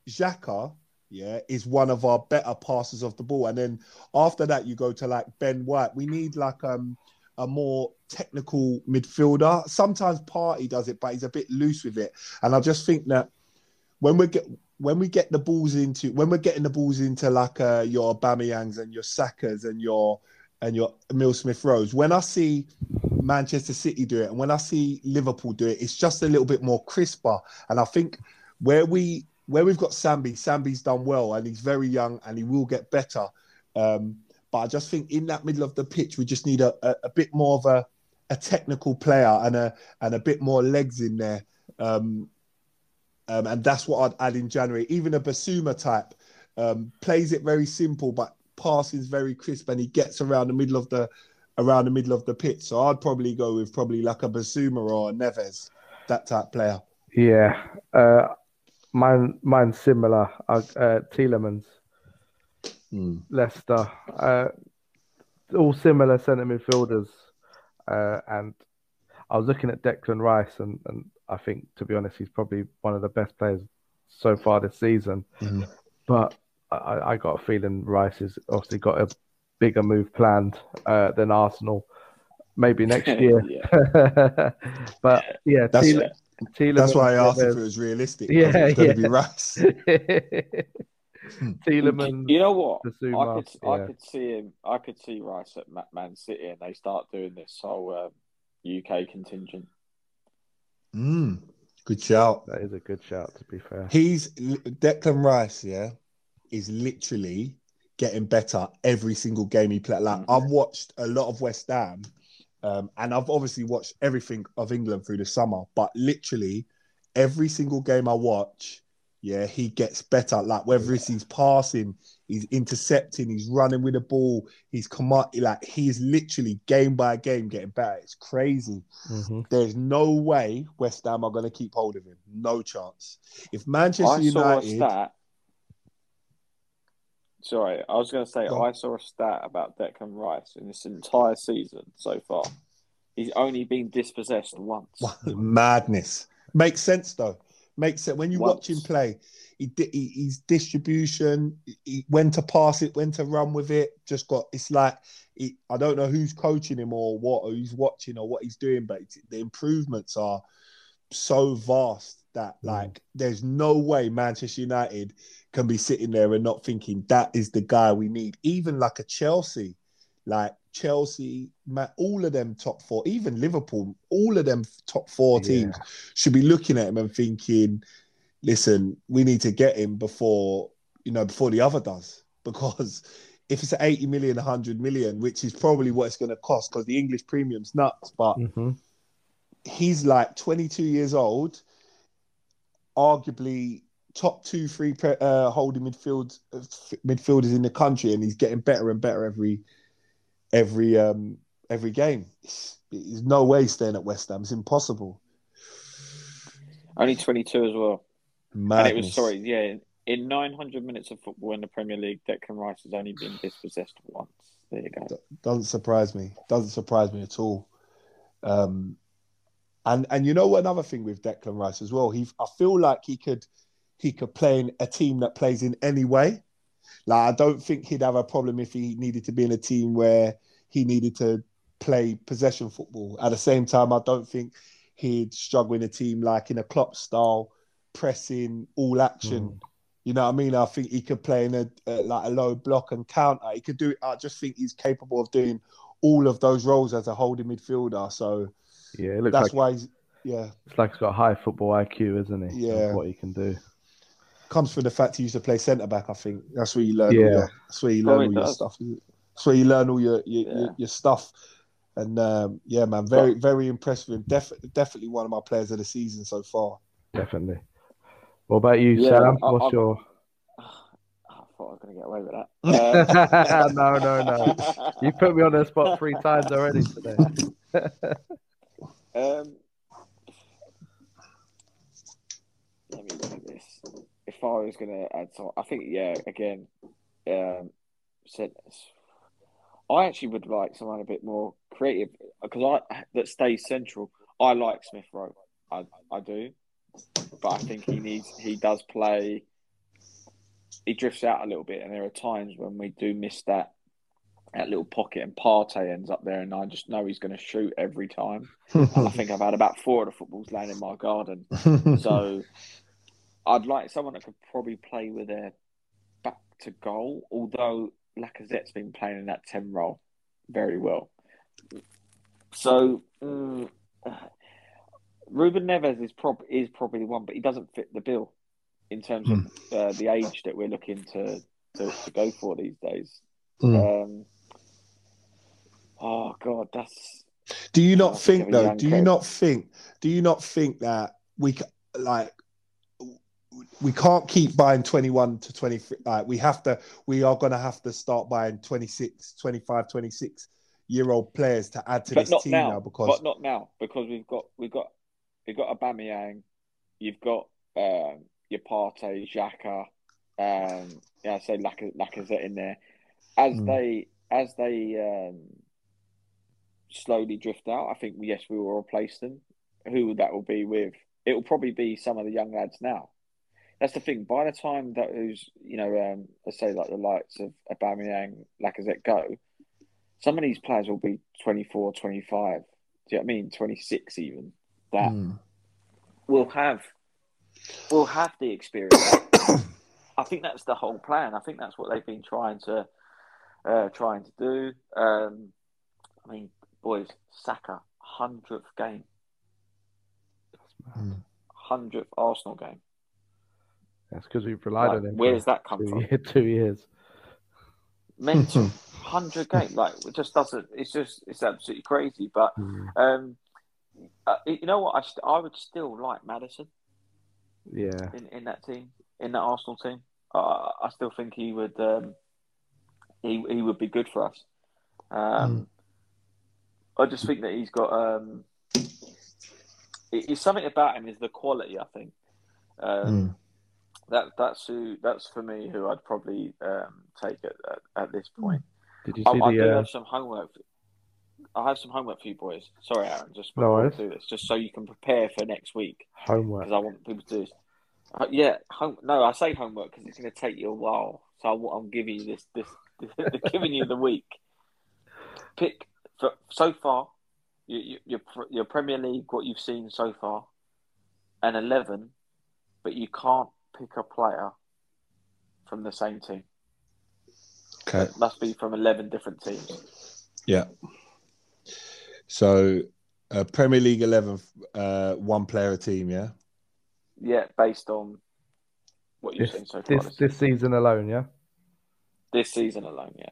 Xhaka, yeah, is one of our better passers of the ball. And then after that, you go to like Ben White. We need like um a more technical midfielder. Sometimes Partey does it, but he's a bit loose with it. And I just think that when we get when we get the balls into when we're getting the balls into like uh, your Aubameyangs and your Sakas and your and your Emile Smith Rowe, when I see Manchester City do it and when I see Liverpool do it, it's just a little bit more crisper. And I think where we where we've got Sambi, Sambi's done well and he's very young and he will get better. Um, but I just think in that middle of the pitch, we just need a, a, a bit more of a, a technical player and a and a bit more legs in there. Um, um, and that's what I'd add in January. Even a Bissouma type um, plays it very simple, but passes very crisp, and he gets around the middle of the around the middle of the pitch. So I'd probably go with probably like a Bissouma or a Neves, that type player. Yeah, uh, mine mine's similar. Uh, uh, Tielemans, Hmm. Leicester, uh, all similar centre midfielders. Uh, and I was looking at Declan Rice, and, and I think, to be honest, he's probably one of the best players so far this season. Mhm. But I, I got a feeling Rice has obviously got a bigger move planned uh, than Arsenal. Maybe next year. but yeah, That's- Thiel- Tielemans, That's why I asked if it was realistic. Yeah, Yeah, it's going to be Rice. Tielemans. You know what? I Bissouma, could I could see him. I could see Rice at Ma- Man City, and they start doing this whole um, UK contingent. Mm, good shout. That is a good shout, to be fair. He's Declan Rice, yeah, is literally getting better every single game he played. Like I've watched a lot of West Ham, um, and I've obviously watched everything of England through the summer. But literally every single game I watch, yeah, he gets better. Like whether it's he's passing, he's intercepting, he's running with the ball, he's command. Like he's literally game by game getting better. It's crazy. hmm There's no way West Ham are going to keep hold of him. No chance. If Manchester I saw a United, stat. Sorry, I was going to say Go. I saw a stat about Declan Rice in this entire season so far. He's only been dispossessed once. madness makes sense though. Makes sense when you watch him play. He, he, his distribution, he, when to pass it, when to run with it. Just got. It's like he, I don't know who's coaching him or what, or who's watching or what he's doing, but it's, the improvements are so vast that mm. like there's no way Manchester United can be sitting there and not thinking that is the guy we need. Even like a Chelsea, like Chelsea, all of them top four, even Liverpool, all of them top four Yeah. teams should be looking at him and thinking, listen, we need to get him before you know before the other does because. If it's 80 million, 100 million, which is probably what it's going to cost because the English premium's nuts, but hmm he's like 22 years old, arguably top two, three pre- uh, holding midfield uh, f- midfielders in the country, and he's getting better and better every every um every game. It's, there's no way staying at West Ham. It's impossible. Only 22 as well. Madness. And it was, sorry, yeah, in 900 minutes of football in the Premier League, Declan Rice has only been dispossessed once. There you go. doesn't surprise me. Doesn't surprise me at all. Um, and and you know what, another thing with Declan Rice as well. He I feel like he could he could play in a team that plays in any way. Like I don't think he'd have a problem if he needed to be in a team where he needed to play possession football. At the same time, I don't think he'd struggle in a team like in a Klopp style pressing all action. You know what I mean? I think he could play in a, uh like a low block and counter. He could do. I just think he's capable of doing all of those roles as a holding midfielder. So Yeah, it looks that's like why he's yeah it's like he's got high football IQ, isn't he? Yeah. what he can do. comes from the fact he used to play centre back. I think that's where you learn. Yeah. your, that's where you learn Probably all your stuff. That's where you learn all your your, Yeah. your, your stuff. And um, yeah, man, very very impressed with him. Def- definitely one of my players of the season so far. Definitely. What about you, Yeah, Sam? I- What's I- your? I thought I was going to get away with that. Uh, no, no, no. You put me on the spot three times already today. Um, let me look at this. If I was going to add some, I think yeah. Again, um, centers. I actually would like someone a bit more creative because I that stays central. I like Smith Rowe. I I do, but I think he needs he does play. He drifts out a little bit, and there are times when we do miss that that little pocket, and Partey ends up there, and I just know he's going to shoot every time. And I think I've had about four of the footballs land in my garden. So I'd like someone that could probably play with their back to goal, although Lacazette's been playing in that 10 role very well. So, mm, Ruben Neves is, prob- is probably the one, but he doesn't fit the bill in terms of uh, the age that we're looking to, to, to go for these days. Mm. Um, oh, God, that's. Do you not think though? Do you not think? Do you not think that we like we can't keep buying 21 to 23 like we have to we are going to have to start buying 26 25 26 year old players to add to but this team now, now, because but not now because we've got we've got we've got Aubameyang, you've got um, your Partey, Xhaka, um, yeah, I say Lacazette in there. As Mm. they as they um, slowly drift out, I think yes, we will replace them. Who that will be with? It will probably be some of the young lads now. That's the thing. By the time that who's you know, um, let's say like the likes of Aubameyang, Lacazette go, some of these players will be 24, 25. Do you know what I mean? 26 even. That Mm. will have will have the experience. I think that's the whole plan. I think that's what they've been trying to uh, trying to do. Um, I mean, boys, Saka hundredth game, Mm. hundredth Arsenal game. That's because we've relied Like, on him. where does that come two, from? year- two years. Mental, hundred game. Like it just doesn't. It's just it's absolutely crazy. But Mm. um, uh, you know what? I st- I would still like Madison. Yeah. in, in that team, in that Arsenal team. Uh, I still think he would um, he he would be good for us. Um, I just think that he's got um, it- it's something about him is the quality. I think um, Mm. that that's who that's for me who I'd probably um, take at, at, at this point. Did you I, see I do the? Uh, have some homework. I have some homework for you boys. Sorry, Aaron, just No worries. do this, just so you can prepare for next week homework. because I want people to do this. Uh, yeah, home, no, I say homework because it's going to take you a while. So I, am giving you this, this, giving you the week. Pick for, so far, your, your your your Premier League, what you've seen so far, an eleven, but you can't pick a player from the same team. okay It must be from eleven different teams. yeah so uh, premier league 11 uh, one player a team yeah Yeah, based on what you've This, seen so far this this, this season alone, yeah. this season alone. Yeah,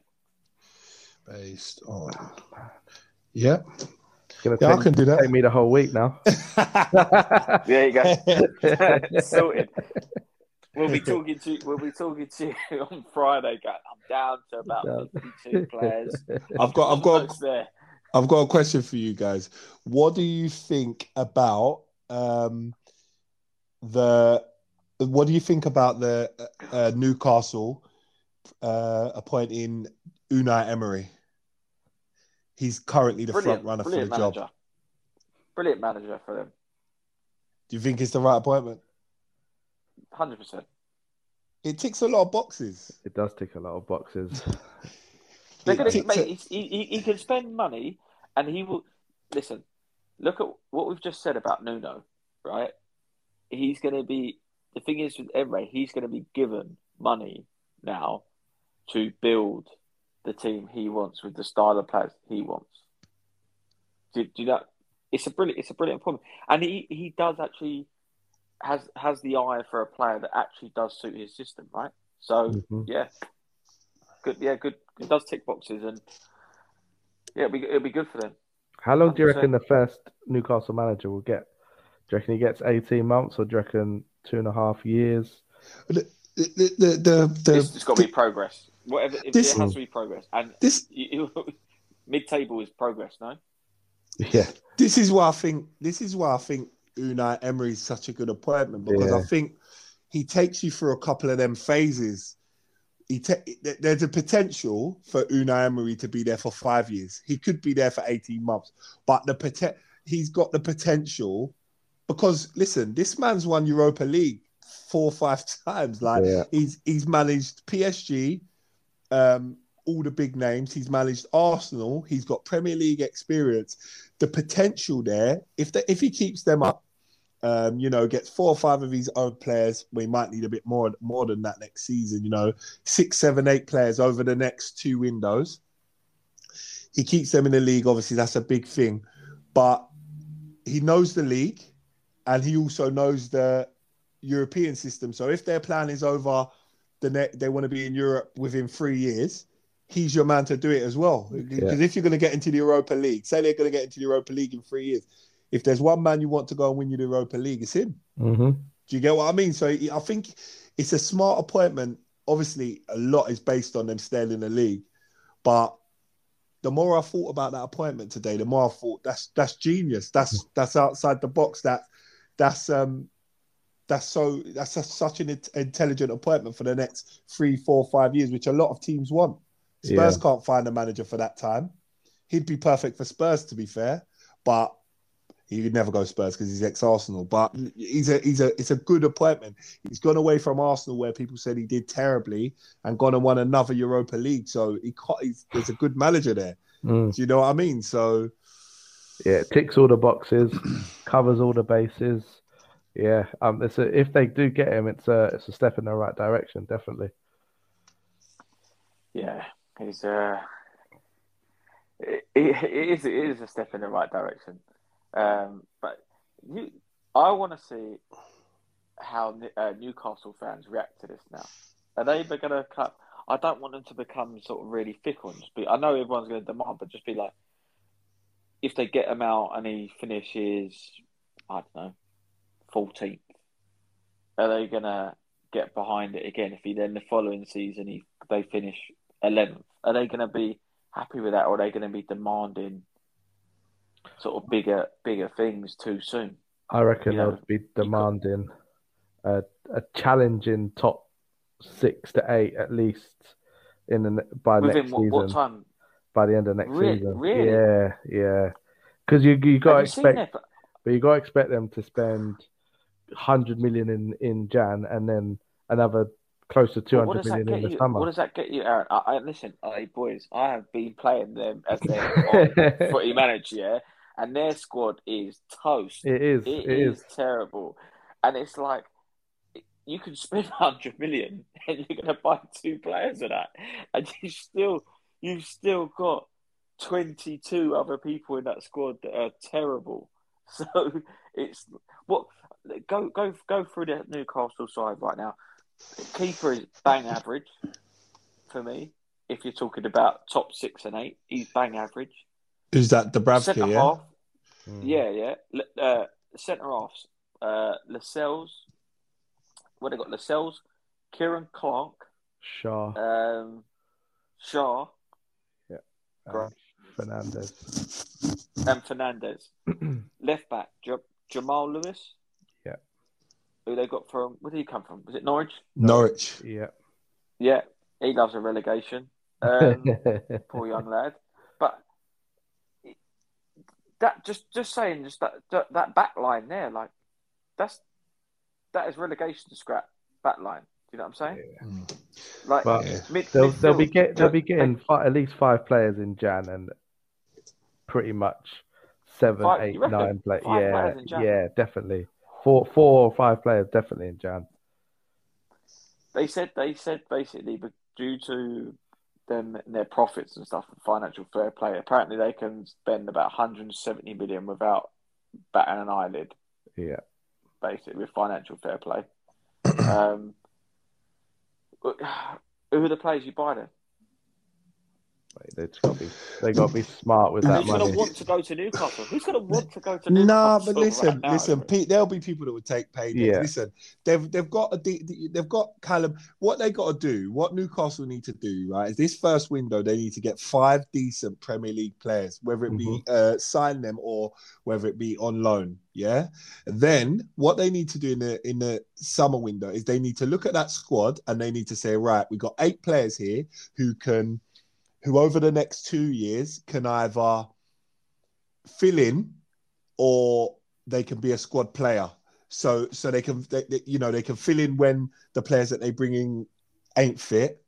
based on yeah It's gonna yeah i take, can do take me the whole week now. there you go. Sorted. We'll be talking to we'll be talking to you on Friday. Guys. I'm down to about Down. 52 players. i've got i've got there. I've got a question for you guys. What do you think about um, the? What do you think about the uh, uh, Newcastle uh, appointing Unai Emery? He's currently the Brilliant, front runner for the manager. job. Brilliant manager for them. Do you think it's the right appointment? Hundred percent. It ticks a lot of boxes. It does tick a lot of boxes. They're gonna ticks mate, a- he, he, he can spend money, and he will listen. Look at what we've just said about Nuno, right? He's going to be the thing is with Emery, he's going to be given money now to build the team he wants with the style of players he wants. Do, do you know? It's a brilliant, it's a brilliant point, and he he does actually has has the eye for a player that actually does suit his system, right? So Mhm. yeah, good, yeah, good. It does tick boxes, and yeah, it'll be it'll be good for them. How long do you reckon the first Newcastle manager will get? Do you reckon he gets 18 months or do you reckon two and a half years? The the the, the, the it's, it's got to be progress. Whatever, if This- it has to be progress, and this mid-table is progress. No, Yeah. this is why I think this is why I think Unai Emery is such a good appointment because I think he takes you through a couple of them phases. He there- there's a potential for Unai Emery to be there for five years. He could be there for eighteen months, but the poten- he's got the potential because listen, this man's won Europa League four or five times. Like Yeah. he's he's managed PSG, um, all the big names. He's managed Arsenal. He's got Premier League experience. The potential there, if the, if he keeps them up, Um, you know, gets four or five of his own players. We might need a bit more more than that next season. You know, six, seven, eight players over the next two windows. He keeps them in the league. Obviously, that's a big thing, but he knows the league, and he also knows the European system. So if their plan is over, the net they want to be in Europe within three years. He's your man to do it as well. Because if you're going to get into the Europa League, say they're going to get into the Europa League in three years, if there's one man you want to go and win you the Europa League, it's him. Mm-hmm. Do you get what I mean? So I think it's a smart appointment. Obviously, a lot is based on them staying in the league, but the more I thought about that appointment today, the more I thought that's that's genius. That's that's outside the box. That that's um that's so that's a, such an intelligent appointment for the next three, four, five years, which a lot of teams want. Spurs Yeah. can't find a manager for that time. He'd be perfect for Spurs, to be fair, but he would never go Spurs because he's ex-Arsenal. But he's a he's a it's a good appointment. He's gone away from Arsenal, where people said he did terribly, and gone and won another Europa League. So he ca- he's, there's a good manager there. Mm. Do you know what I mean? So Yeah, it ticks all the boxes, covers all the bases. Yeah, um, it's a, if they do get him, it's a it's a step in the right direction, definitely. Yeah, he's uh, it, it, it is it is a step in the right direction. Um, but you, I want to see how uh, Newcastle fans react to this now. Are they going to cut? I don't want them to become sort of really fickle and just be. I know everyone's going to demand, but just be like, if they get him out and he finishes, I don't know, fourteenth, are they going to get behind it again? If he then the following season he they finish eleventh, are they going to be happy with that, or are they going to be demanding sort of bigger bigger things too soon? I reckon You know, they'll be demanding a a challenging top six to eight at least in the by Within next what, season. what time? By the end of next season, really? yeah, yeah. Because you you got to expect, but you got to expect them to spend hundred million in in Jan and then another close to two What, what hundred does that million in the you? summer. What does that get you, Aaron? I, I listen, hey boys, I have been playing them as their footy manager, yeah, and their squad is toast. It is. It it is is. terrible, and it's like you can spend hundred million and you're going to buy two players of that, and you still you've still got twenty two other people in that squad that are terrible. So it's what go go go through the Newcastle side right now. Keeper is bang average for me. If you're talking about top six and eight, he's bang average. Who's that? Dubravka, Centre yeah. half, Mm. yeah, yeah. L- Uh, centre halves, uh, Lascelles. What they got? Lascelles, Ciaran Clark, Schär, um, Schär, yeah, um, Fernandez. and Fernandez. Left back, J- Jamal Lewis. Yeah. Who they got from? Where did he come from? Was it Norwich? Norwich. Yeah. Yeah, he loves a relegation. Um, poor young lad. But that just just saying, just that that, that back line there, like that's that is relegation scrap back line. Do you know what I'm saying? Mm. Like But Yeah. mid, they'll they'll be midfield, get they'll be getting fi- at least five players in Jan and pretty much seven, Five- eight, you play. Five Yeah, players in yeah, definitely. Four, four or five players definitely in Jan. They said they said basically, but due to them and their profits and stuff, financial fair play, apparently they can spend about 170 million without batting an eyelid. Yeah, basically with financial fair play. um, who are the players you buy then? They just got to be they got to be smart with And that who's gonna want to go to Newcastle? Who's going to want to go to Newcastle? Nah, but listen, right listen, Pete. There'll be people that would take paydays. Yeah. Listen, they've they've got a de- de- they've got Callum. What they got to do, what Newcastle need to do, right, is this first window they need to get five decent Premier League players, whether it be uh, sign them or whether it be on loan. Yeah. Then what they need to do in the in the summer window is they need to look at that squad and they need to say, right, we've got eight players here who can, who over the next two years can either fill in or they can be a squad player. So so they can they, they- you know they can fill in when the players that they bring in ain't fit,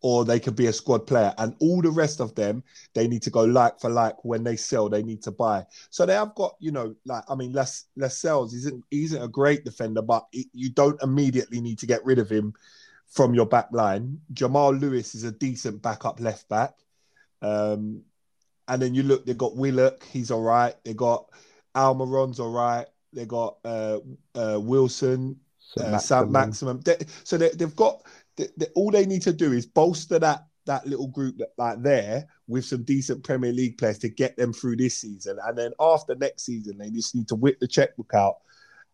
or they could be a squad player. And all the rest of them, they need to go like for like when they sell, they need to buy. So they have got, you know, like I mean, Les Lascelles isn't he isn't a great defender, but it, you don't immediately need to get rid of him from your back line. Jamal Lewis is a decent backup left back. Um, and then you look, they've got Willock, he's all right. They got Almiron's all right. They got uh, uh, Wilson, uh, Saint-Maximin. They, so they, have got they, they, all they need to do is bolster that that little group that like there with some decent Premier League players to get them through this season, and then after next season, they just need to whip the checkbook out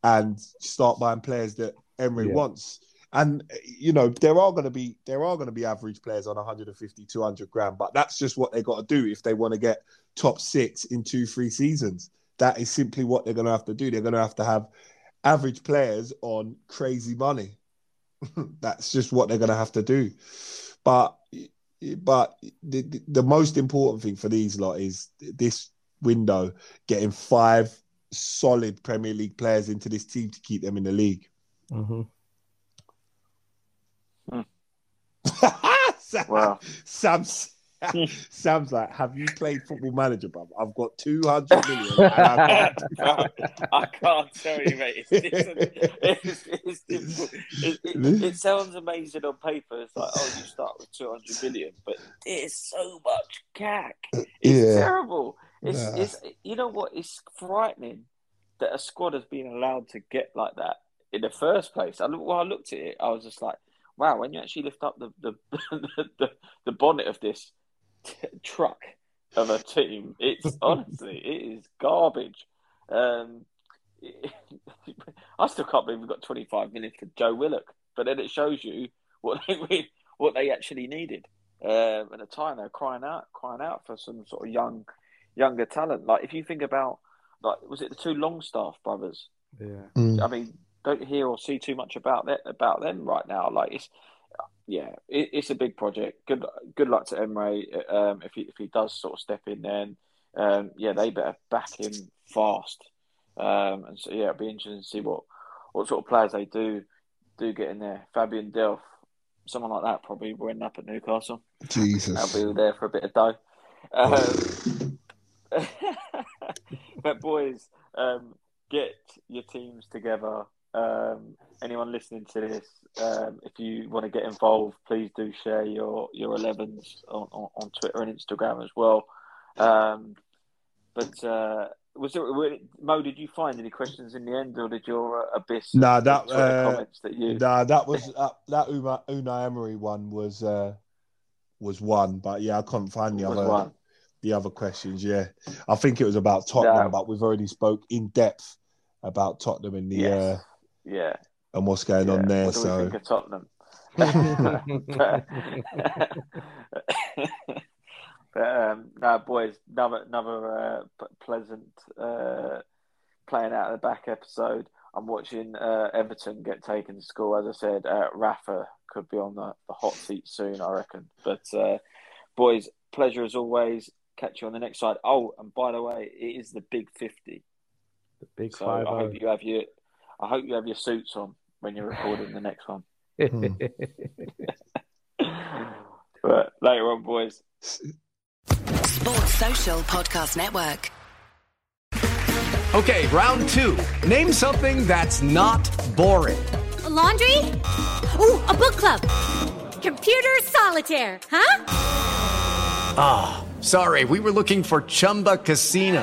and start buying players that Emery yeah. wants. And you know there are going to be there are going to be average players on 150, 200 grand, but that's just what they got to do if they want to get top six in two, three seasons. That is simply what they're going to have to do. They're going to have to have average players on crazy money. that's just what they're going to have to do. But but the, the most important thing for these lot is this window getting five solid Premier League players into this team to keep them in the league. Mm-hmm. Sam, wow. Sam's, Sam's like, have you played Football Manager, bro? I've got 200 million. I, can't, I, can't, tell you, mate. It's, it's, it's it, it, it, sounds amazing on paper. It's like, oh, you start with 200 million, but there's so much cack. It's yeah. terrible. It's, it's, you know what? It's frightening that a squad has been allowed to get like that in the first place. I, when I looked at it, I was just like, wow, when you actually lift up the the, the, the bonnet of this t- truck of a team, it's honestly it is garbage. Um, I still can't believe we've got 25 minutes for Joe Willock, but then it shows you what they what they actually needed. Um, at the time, they're crying out, crying out for some sort of young, younger talent. Like if you think about, like was it the two Longstaff brothers? Yeah. Mm. I mean, don't hear or see too much about that about them right now. Like it's yeah, it, it's a big project. Good good luck to Emery um, if he if he does sort of step in. Then um, yeah, they better back him fast. Um, and so yeah, it'll be interesting to see what what sort of players they do do get in there. Fabian Delph, someone like that probably will end up at Newcastle. Jesus, I'll be there for a bit of dough. Um, but boys, um, get your teams together um, anyone listening to this, um, if you want to get involved, please do share your your 11s on, on, on Twitter and Instagram as well. Um, but uh, was there Mo? Did you find any questions in the end, or did your uh, abyss? Nah, that uh, comments that you. Nah, that was uh, that Una, Unai Emery one was uh, was one, but yeah, I couldn't find the other one. the other questions. Yeah, I think it was about Tottenham, but we've already spoke in depth about Tottenham in the yes. Uh, yeah. And what's going yeah. on there? What do so. we think of Tottenham? but, um, no, boys, another another uh, pleasant uh, playing out of the back episode. I'm watching uh, Everton get taken to school. As I said, uh, Rafa could be on the, the hot seat soon, I reckon. But uh, boys, pleasure as always. Catch you on the next side. Oh, and by the way, it is the Big Fifty. The Big so Five. I hope you have your I hope you have your suits on when you're recording the next one. Hmm. but later on, boys. Sports Social Podcast Network. Okay, round two. Name something that's not boring. A laundry? Ooh, a book club. Computer solitaire, huh? Ah, oh, sorry, we were looking for Chumba Casino.